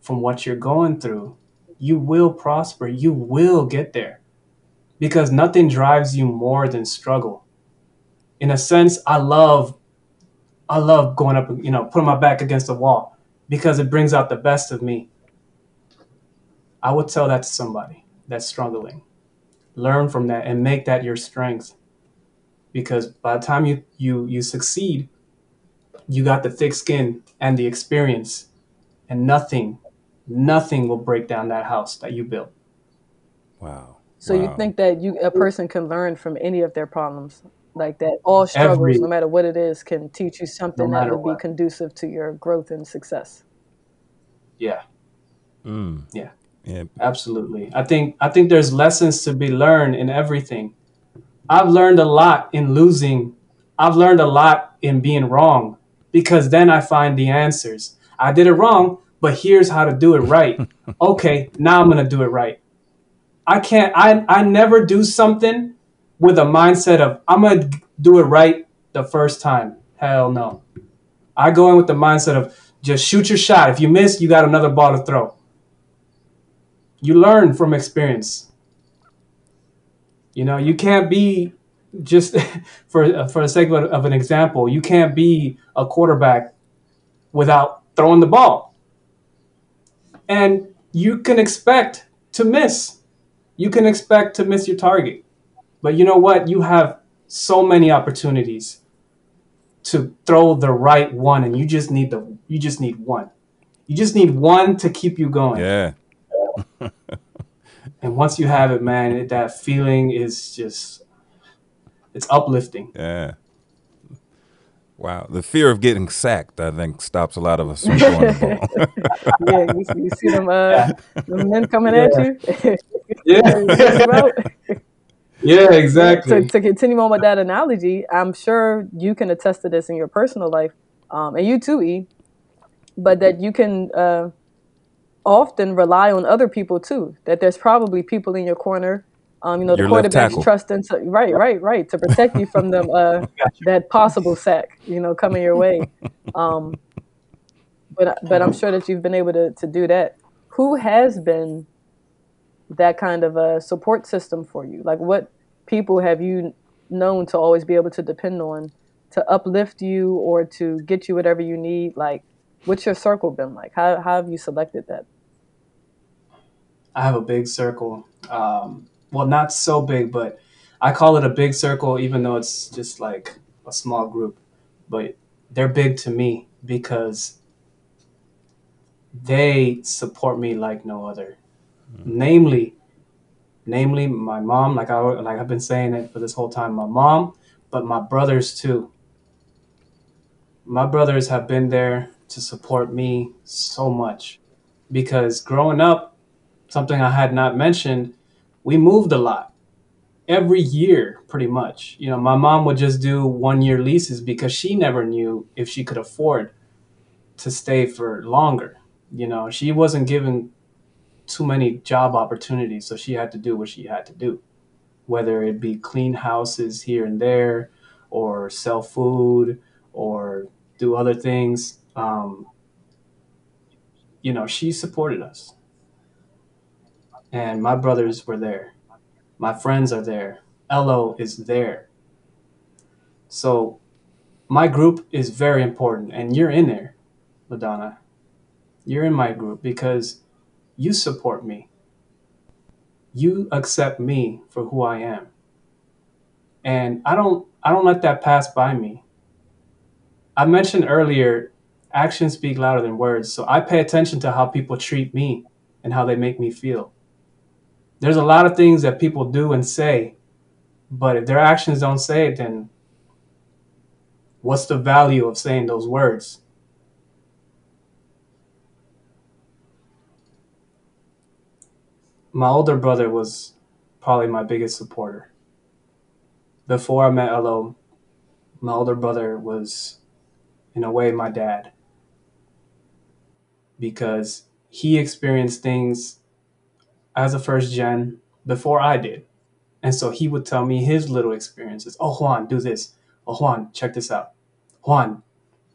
from what you're going through you will prosper. You will get there because nothing drives you more than struggle. In a sense, I love, I love going up, you know, putting my back against the wall because it brings out the best of me. I would tell that to somebody that's struggling. Learn from that and make that your strength. Because by the time you you you succeed, you got the thick skin and the experience, and nothing, nothing will break down that house that you built. Wow. So you think that you a person can learn from any of their problems, like that all struggles, Every, no matter what it is, can teach you no something that will would be what. conducive to your growth and success. Yeah, Mm. yeah, Yeah. absolutely. I think I think there's lessons to be learned in everything. I've learned a lot in losing. I've learned a lot in being wrong because then I find the answers. I did it wrong, but here's how to do it right. Okay, now I'm gonna do it right. I can't. I I never do something with a mindset of I'm gonna do it right the first time. Hell no. I go in with the mindset of just shoot your shot. If you miss, you got another ball to throw. You learn from experience. You know, you can't be just for for the sake of, of an example. You can't be a quarterback without throwing the ball, and you can expect to miss. You can expect to miss your target, but you know what? You have so many opportunities to throw the right one, and you just need the you just need one. You just need one to keep you going. Yeah. And once you have it, man, it, that feeling is just it's uplifting. Yeah. Wow. The fear of getting sacked, I think, stops a lot of us from throwing the ball. yeah, you, see- you see them uh Yeah, them men coming yeah, at you. yeah, Stress you out. yeah, Yeah, to, exactly. to continue on with that analogy, I'm sure you can attest to this in your personal life, um, and you too, E. But that you can uh, often rely on other people too. That there's probably people in your corner, um, you know, the Your quarterback's trusting to right, right, right, to protect you from them uh, that possible sack, you know, coming your way. Um, but but I'm sure that you've been able to to do that. Who has been that kind of a support system for you? Like, what people have you known to always be able to depend on to uplift you or to get you whatever you need? Like, what's your circle been like? How, how have you selected that? I have a big circle. Um, well, not so big, but I call it a big circle, even though it's just like a small group. But they're big to me because they support me like no other. Namely, namely my mom. Like I like I've been saying it for this whole time. My mom, but my brothers too. My brothers have been there to support me so much because growing up something I had not mentioned, we moved a lot every year, pretty much. You know, my mom would just do one year leases because she never knew if she could afford to stay for longer. You know, she wasn't given too many job opportunities, so she had to do what she had to do, whether it be clean houses here and there, or sell food, or do other things. Um, you know, she supported us and my brothers were there. My friends are there. Elo is there. So my group is very important, and you're in there, Ladonna. You're in my group because you support me. You accept me for who I am, and I don't. I don't let that pass by me. I mentioned earlier, actions speak louder than words. So I pay attention to how people treat me and how they make me feel there's a lot of things that people do and say, but if their actions don't say it, then what's the value of saying those words? My older brother was probably my biggest supporter. Before I met Elo, my older brother was, in a way, my dad because he experienced things as a first gen before I did. And so he would tell me his little experiences. Oh, Juan, do this. Oh, Juan, check this out. Juan,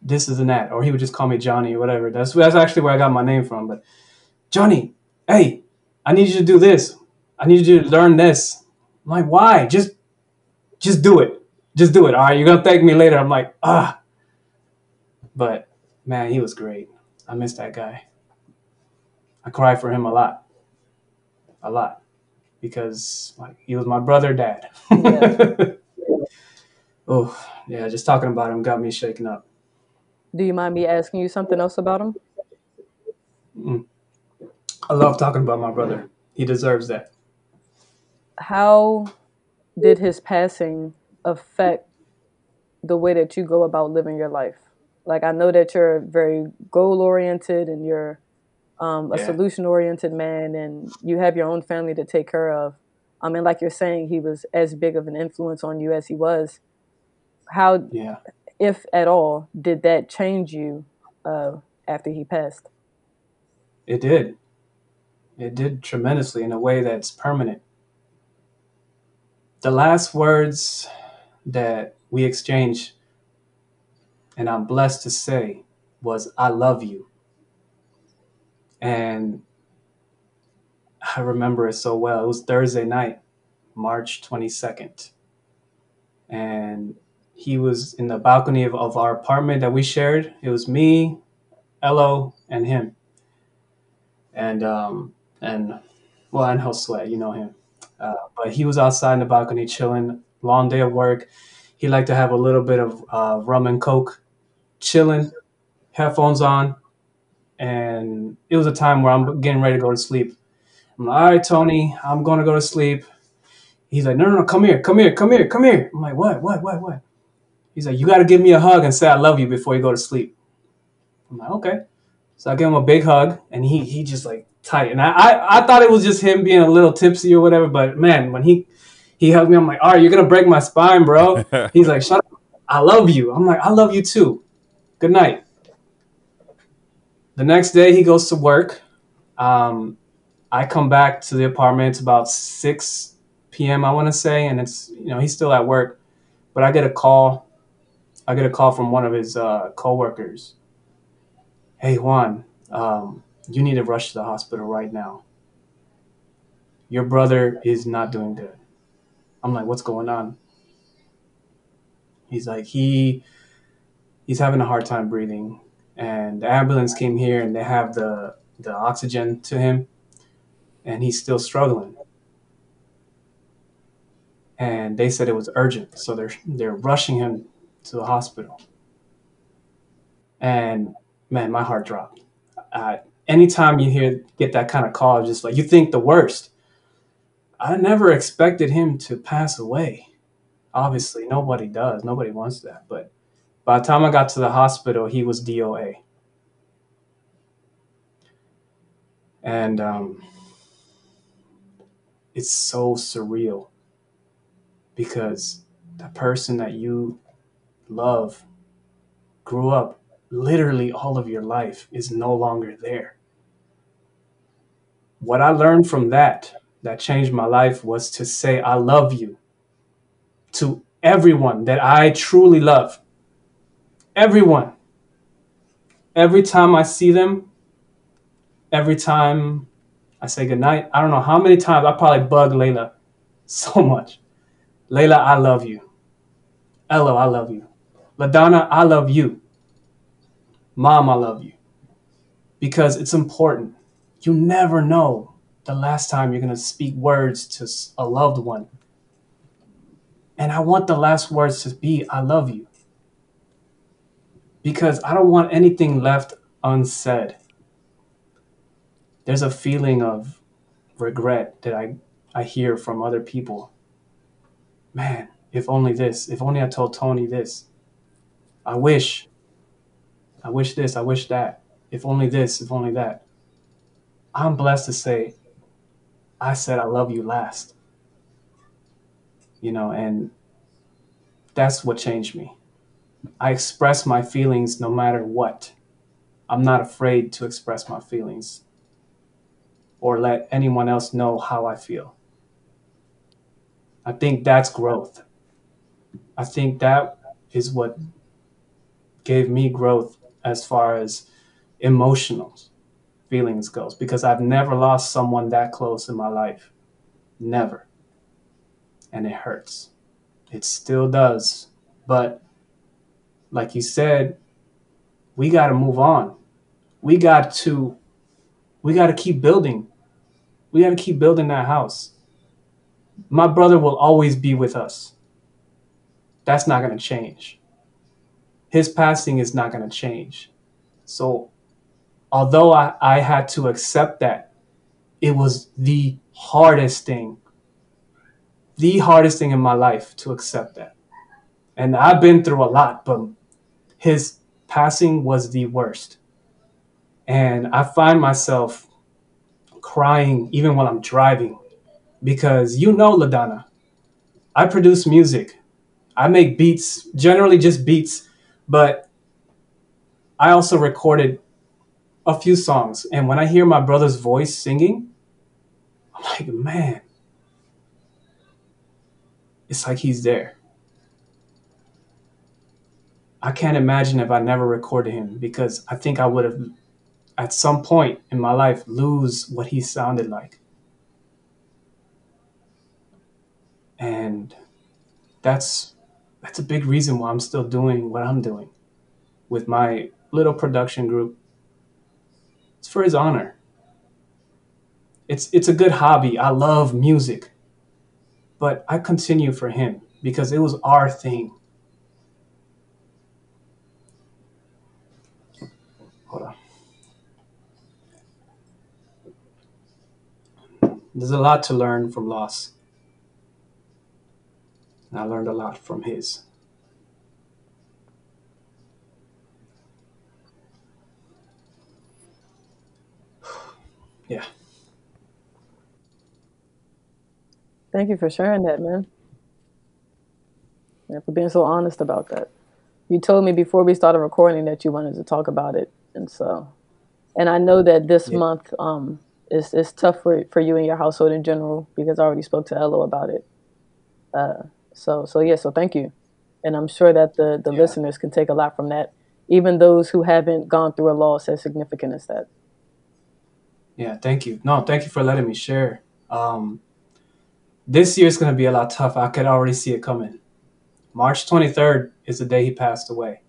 this is and that. Or he would just call me Johnny or whatever. That's that's actually where I got my name from. But Johnny, hey, I need you to do this. I need you to learn this. I'm like, why? Just just do it. Just do it. All right, you're gonna thank me later. I'm like, ah. But man, he was great. I miss that guy. I cry for him a lot. A lot. Because like he was my brother dad. Yeah. oh, yeah, just talking about him got me shaken up. Do you mind me asking you something else about him? Mm. I love talking about my brother. He deserves that. How did his passing affect the way that you go about living your life? Like I know that you're very goal oriented and you're um, a Yeah. solution oriented man, and you have your own family to take care of. I mean, like you're saying, he was as big of an influence on you as he was. How, Yeah. if at all, did that change you uh, after he passed? It did. It did tremendously in a way that's permanent. The last words that we exchanged, and I'm blessed to say, was I love you. And I remember it so well. It was Thursday night, March 22nd. And he was in the balcony of, of our apartment that we shared. It was me, Elo, and him. And um and well and Josue, you know him. Uh, but he was outside in the balcony chilling, long day of work. He liked to have a little bit of uh, rum and coke, chilling, headphones on, and it was a time where I'm getting ready to go to sleep. I'm like, all right, Tony, I'm going to go to sleep. He's like, no, no, no, come here, come here, come here, come here. I'm like, what, what, what, what? He's like, you got to give me a hug and say I love you before you go to sleep. I'm like, okay. So I give him a big hug, and he he just like tight. And I, I I thought it was just him being a little tipsy or whatever. But man, when he he hugged me, I'm like, all right, you're gonna break my spine, bro. He's like, shut up. I love you. I'm like, I love you too. Good night. The next day, he goes to work. Um, I come back to the apartment. It's about 6 p.m. I want to say, and it's you know he's still at work, but I get a call. I get a call from one of his uh, coworkers. Hey Juan, um, you need to rush to the hospital right now. Your brother is not doing good. I'm like, what's going on? He's like, he he's having a hard time breathing, and the ambulance came here and they have the the oxygen to him, and he's still struggling. And they said it was urgent, so they're they're rushing him to the hospital. And man, my heart dropped. Uh, anytime you hear get that kind of call, just like you think the worst. I never expected him to pass away. Obviously, nobody does. Nobody wants that. But by the time I got to the hospital, he was DOA. And um, it's so surreal because the person that you love grew up literally all of your life is no longer there. What I learned from that, that changed my life, was to say, I love you to everyone that I truly love. Everyone. Every time I see them, every time I say goodnight, I don't know how many times I probably bug Layla so much. Layla, I love you. Elo, I love you. LaDonna, I love you. Mom, I love you. Because it's important. You never know the last time you're going to speak words to a loved one. And I want the last words to be, I love you. Because I don't want anything left unsaid. There's a feeling of regret that I, I hear from other people. Man, if only this, if only I told Tony this. I wish. I wish this, I wish that. If only this, if only that. I'm blessed to say, I said I love you last. You know, and that's what changed me. I express my feelings no matter what. I'm not afraid to express my feelings or let anyone else know how I feel. I think that's growth. I think that is what gave me growth as far as emotional feelings goes because I've never lost someone that close in my life. Never. And it hurts. It still does. But like you said, we got to move on. We got to we got to keep building. We got to keep building that house. My brother will always be with us. That's not going to change. His passing is not going to change. So, although I, I had to accept that, it was the hardest thing, the hardest thing in my life to accept that. And I've been through a lot, but his passing was the worst. And I find myself crying even while I'm driving because you know, LaDonna, I produce music. I make beats, generally just beats, but I also recorded a few songs. And when I hear my brother's voice singing, I'm like, man, it's like he's there. I can't imagine if I never recorded him because I think I would have, at some point in my life, lose what he sounded like. And that's that's a big reason why I'm still doing what I'm doing with my little production group. It's for his honor. It's it's a good hobby. I love music. But I continue for him because it was our thing. Hold on. There's a lot to learn from loss. And I learned a lot from his. Yeah. Thank you for sharing that, man. And for being so honest about that. You told me before we started recording that you wanted to talk about it, and so, and I know that this Yeah. month um is is tough for for you and your household in general because I already spoke to Elo about it. Uh, so so yeah, so thank you, and I'm sure that the the Yeah. listeners can take a lot from that, even those who haven't gone through a loss as significant as that. Yeah, thank you. No, thank you for letting me share. Um, this is going to be a lot tough. I could already see it coming. March 23rd is the day he passed away.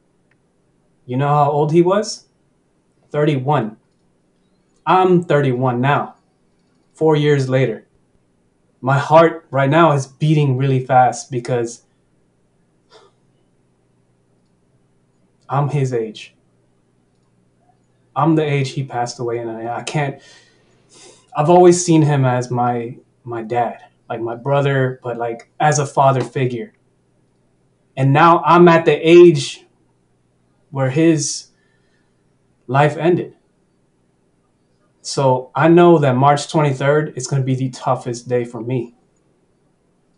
You know how old he was? 31. I'm 31 now, four years later. My heart right now is beating really fast because I'm his age. I'm the age he passed away, and I, I can't. I've always seen him as my my dad, like my brother, but like as a father figure. And now I'm at the age where his life ended. So I know that March 23rd is going to be the toughest day for me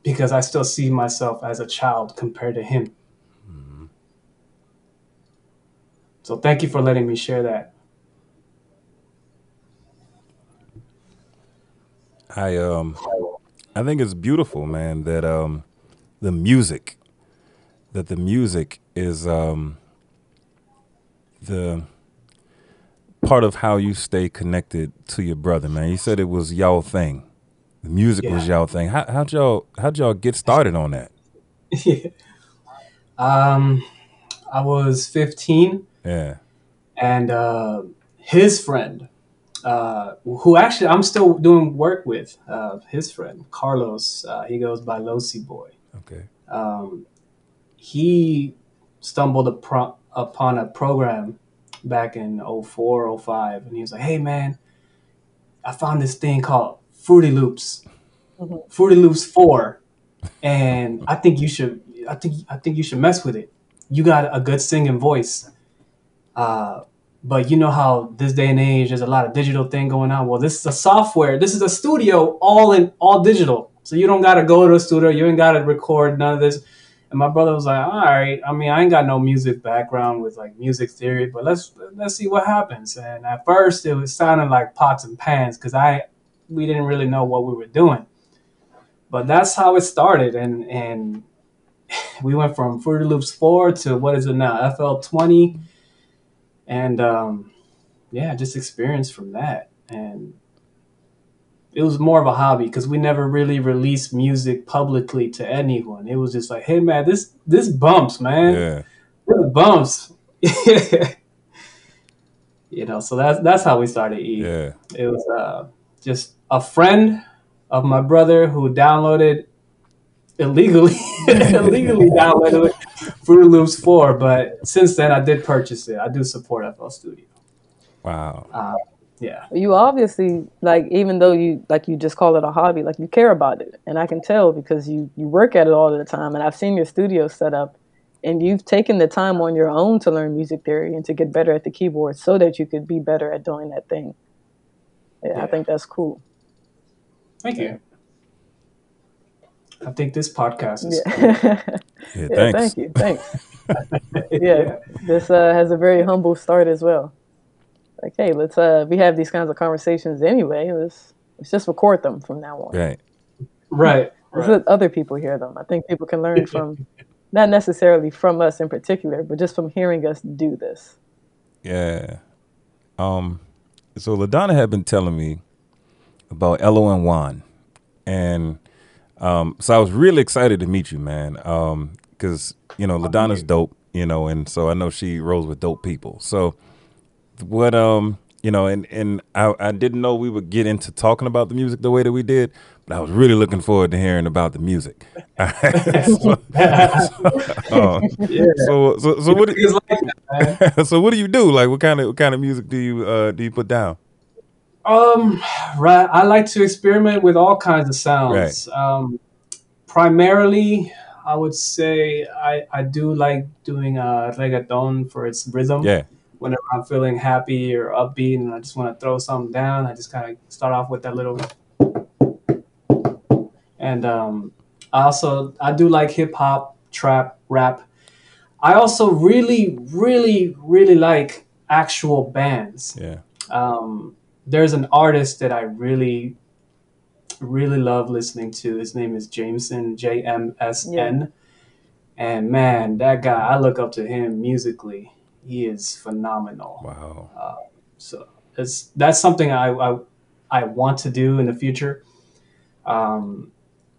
because I still see myself as a child compared to him. So thank you for letting me share that. I um I think it's beautiful, man, that um the music that the music is um the part of how you stay connected to your brother, man. You said it was y'all thing. The music was y'all thing. How how'd y'all how'd y'all get started on that? um, I was 15 Yeah. and uh, his friend, uh, who actually I'm still doing work with, uh, his friend Carlos. Uh, he goes by Losi Boy. Okay. Um, he stumbled upon a program back in 04, 05, and he was like, "Hey, man, I found this thing called Fruity Loops, Mhm. Fruity Loops Four, and I think you should. I think I think you should mess with it. You got a good singing voice." Uh, but you know how this day and age there's a lot of digital thing going on. Well, this is a software. This is a studio all in all digital. So you don't gotta go to a studio. You ain't gotta record none of this. And my brother was like, "All right. I mean, I ain't got no music background with like music theory, but let's let's see what happens." And at first, it was sounding like pots and pans because I we didn't really know what we were doing. But that's how it started, and and we went from Fruity Loops four to what is it now, FL twenty, and um, yeah, just experience from that. And it was more of a hobby because we never really released music publicly to anyone. It was just like, hey man, this this bumps, man. Yeah. This bumps. you know, so that's that's how we started E. Yeah. It was uh, just a friend of my brother who downloaded illegally illegally downloaded Fruit Loops 4, but since then I did purchase it. I do support FL Studio. Wow. Uh, yeah. You obviously like even though you like you just call it a hobby, like you care about it, and I can tell because you you work at it all the time, and I've seen your studio set up, and you've taken the time on your own to learn music theory and to get better at the keyboard so that you could be better at doing that thing. Yeah, I think that's cool. Thank you. I think this podcast is Yeah. Yeah, yeah, thanks. thank you. Thanks. Yeah. This uh, has a very humble start as well. Like, hey, let's uh we have these kinds of conversations anyway. Let's let's just record them from now on. Right. Right. Let's right. let other people hear them. I think people can learn from not necessarily from us in particular, but just from hearing us do this. Yeah. Um, so LaDonna had been telling me about Elo and Juan. And um, so I was really excited to meet you, man. Um, cause you know, LaDonna's dope, you know, and so I know she rolls with dope people. So what um you know, and and I, I didn't know we would get into talking about the music the way that we did, but I was really looking forward to hearing about the music. so, uh, Yeah. so, so, so what? do- like so what do you do? Like, what kind of what kind of music do you uh, do you put down? Um, right. I like to experiment with all kinds of sounds. Um, primarily, I would say I, I do like doing uh, reggaeton for its rhythm. Yeah, Whenever I'm feeling happy or upbeat and I just want to throw something down, I just kind of start off with that little. And um, I also I do like hip hop, trap, rap. I also really, really, really like actual bands yeah, um, there's an artist that I really, really love listening to. His name is Jameson, J M S N. And man, that guy, I look up to him musically. He is phenomenal. wow, So it's that's something I I, I want to do in the future. Um,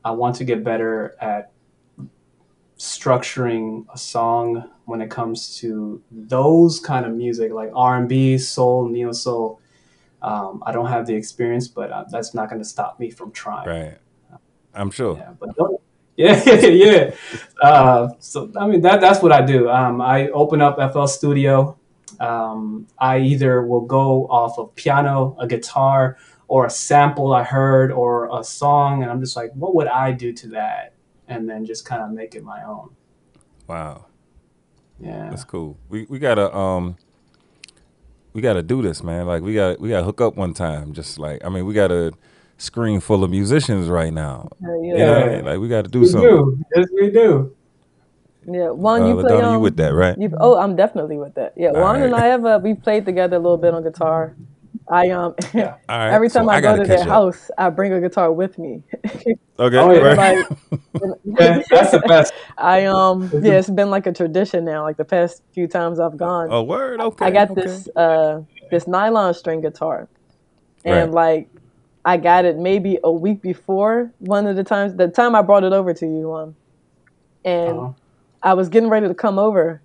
I want to get better at structuring a song when it comes to those kind of music, like R and B, soul, neo soul. Um, I don't have the experience, but uh, that's not going to stop me from trying. right. I'm sure. Yeah, but don't, yeah, yeah. Uh, so I mean that that's what I do. Um, I open up FL Studio. Um, I either will go off of piano, a guitar, or a sample I heard, or a song, and I'm just like, what would I do to that? And then just kind of make it my own. Wow, Yeah. that's cool. We we gotta um we gotta do this, man. Like we got we gotta hook up one time. Just like I mean, we got a screen full of musicians right now. You yeah, know I Yeah. mean? Like we got to do We something. do. Yes, we do. yeah. Juan, Uh, you play um, you with that, right? You, oh, I'm definitely with that. Yeah, All Juan and. I have uh, we played together a little bit on guitar. I um Yeah. All right. every so time I, go gotta their up. house, I bring a guitar with me. Okay. Oh, yeah. right. like Yeah, that's the best. I um yeah, it's been like a tradition now. Like the past few times I've gone, Oh, word. Okay. I got okay. this uh this nylon string guitar, and Right. like I got it maybe a week before one of the times the time I brought it over to you um, and Uh-huh. I was getting ready to come over,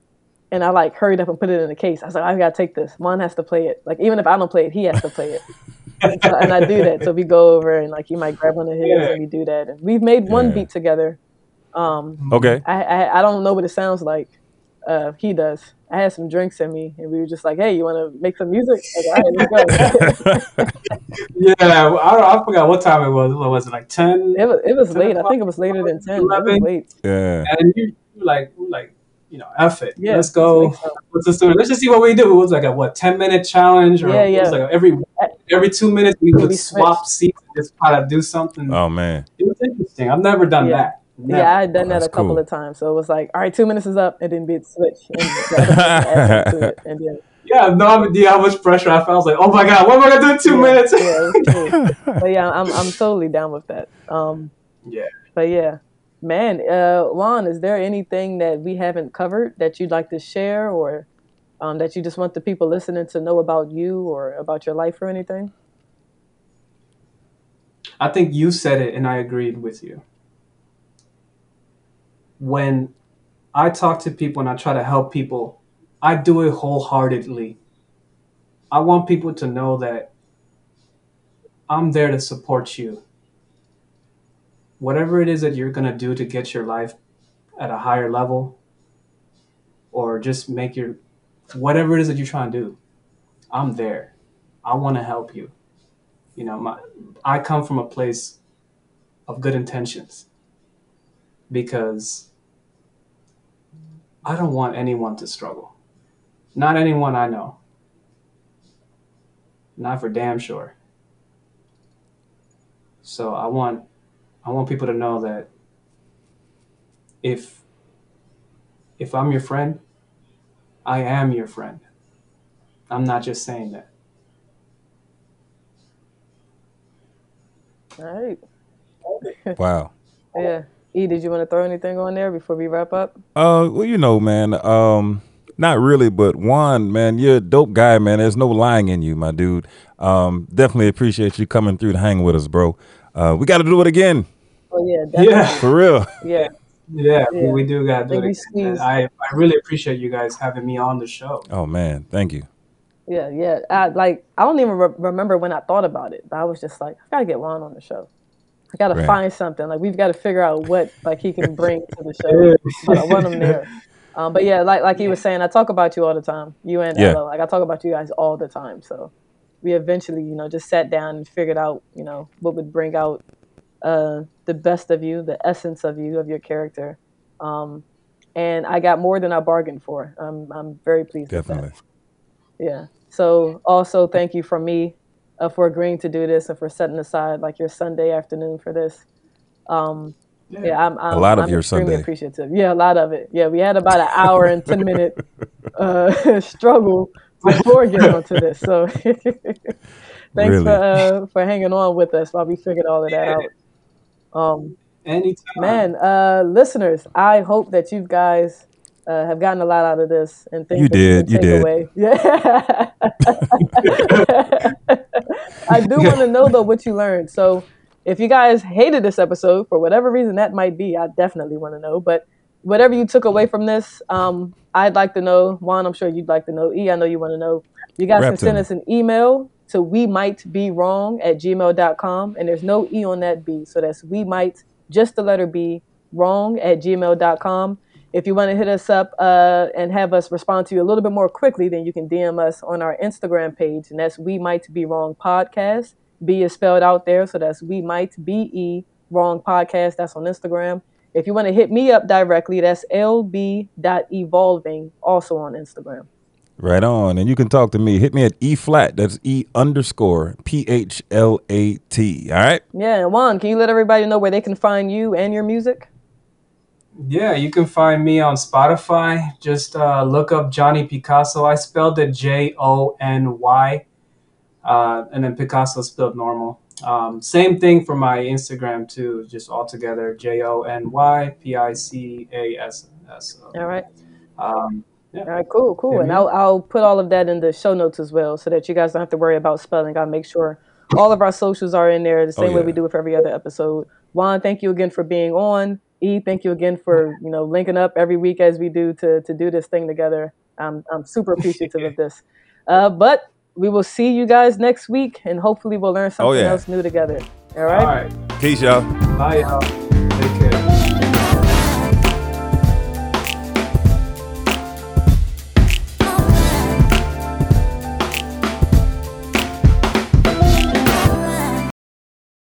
and I like hurried up and put it in the case. I was like, I gotta take this. Juan has to play it. Like even if I don't play it, he has to play it. and, so- and I do that. So we go over and like he might grab one of his, Yeah. and we do that. And we've made one Yeah. beat together. Um, Okay. I, I I don't know what it sounds like. Uh, he does. I had some drinks in me, and we were just like, "Hey, you want to make some music?" Like, All right, let's go. Yeah, I, I forgot what time it was. What was it like ten? it was it was Ten late. I think it was later than ten. It was 11. late. yeah. And you you like you like you know, F it. Yeah, Let's go. let's. Let's just do it. Let's just see what we do. It was like a what ten minute challenge, or Yeah, it was yeah. like every every two minutes we would We swap seats and just try to do something. Oh man. It was interesting. I've never done Yeah. that. Never. Yeah, I had done that a couple cool. of times. So it was like, all right, two minutes is up, and then we'd switch and the other person add something to it, and then Yeah, I have no idea how much pressure I felt. I was like, oh my god, what am I gonna do in two yeah, minutes? Yeah, cool. but yeah, I'm I'm totally down with that. Um, Yeah. but yeah, man, uh, Juan, is there anything that we haven't covered that you'd like to share or um, that you just want the people listening to know about you or about your life or anything? I think you said it, and I agreed with you. When I talk to people and I try to help people, I do it wholeheartedly. I want people to know that I'm there to support you. Whatever it is that you're going to do to get your life at a higher level or just make your whatever it is that you're trying to do, I'm there. I want to help you. You know, my I come from a place of good intentions because I don't want anyone to struggle. Not anyone I know. Not for damn sure. So I want I want people to know that if if I'm your friend, I am your friend. I'm not just saying that. All right. Wow. Yeah. E, did you want to throw anything on there before we wrap up? Uh, well, you know, man. Um, not really, but Juan, man, you're a dope guy, man. There's no lying in you, my dude. Um, definitely appreciate you coming through to hang with us, bro. Uh, we got to do it again, Oh yeah, definitely. Yeah. for real. Yeah. Yeah, Yeah. we do gotta do it. again. I I really appreciate you guys having me on the show. Oh man, thank you. Yeah, yeah. I like I don't even re- remember when I thought about it, but I was just like, I gotta get Juan on the show. I gotta Right. find something. Like we've got to figure out what like he can bring to the show. But I want him there. Um, but yeah, like like he was saying, I talk about you all the time. You and Yeah. Ella, like I talk about you guys all the time. So we eventually, you know, just sat down and figured out, you know, what would bring out uh, the best of you, the essence of you, of your character. Um, and I got more than I bargained for. I'm I'm very pleased. with that. Definitely. Yeah. So also thank you from me uh, for agreeing to do this and for setting aside like your Sunday afternoon for this. Um, yeah, I'm, I'm A lot of I'm your Sunday. appreciative. Yeah, a lot of it. Yeah, we had about an hour and ten minute uh, struggle before getting onto this. So thanks Really. for uh, for hanging on with us while we figured all of that out. Um, Anytime. man, uh, listeners, I hope that you guys uh, have gotten a lot out of this and things You that you did, you did. away. Yeah. I do want to know though what you learned. So, if you guys hated this episode for whatever reason that might be, I definitely want to know. But whatever you took away from this, um, I'd like to know. Juan, I'm sure you'd like to know. E, I know you want to know. You guys Rap can send us an email to we might be wrong at gmail.com. And there's no E on that B. So that's we might, just the letter B, wrong at gmail.com. If you want to hit us up uh, and have us respond to you a little bit more quickly, then you can DM us on our Instagram page, and that's We Might Be Wrong Podcast. B is spelled out there, so that's We Might B E Wrong Podcast. That's on Instagram. If you want to hit me up directly, that's lb.evolving, also on Instagram. Right on. And you can talk to me. Hit me at E flat. That's E underscore P H L A T. All right. Yeah, Juan, can you let everybody know where they can find you and your music? Yeah, you can find me on Spotify. Just uh, look up Jony Picasso. I spelled it J O N Y, uh, and then Picasso spelled normal. Um, same thing for my Instagram too, just all together J O N Y P I C A S S. All right. Um, All right, cool, cool. And. I'll, I'll put all of that in the show notes as well so that you guys don't have to worry about spelling. I'll make sure all of our socials are in there the same way yeah. we do it for every other episode. Juan, thank you again for being on. E, thank you again for, you know, linking up every week as we do to, to do this thing together. I'm, I'm super appreciative of this. Uh, but we will see you guys next week and hopefully we'll learn something yeah. else new together. All all right? right. Peace, y'all. Bye, y'all.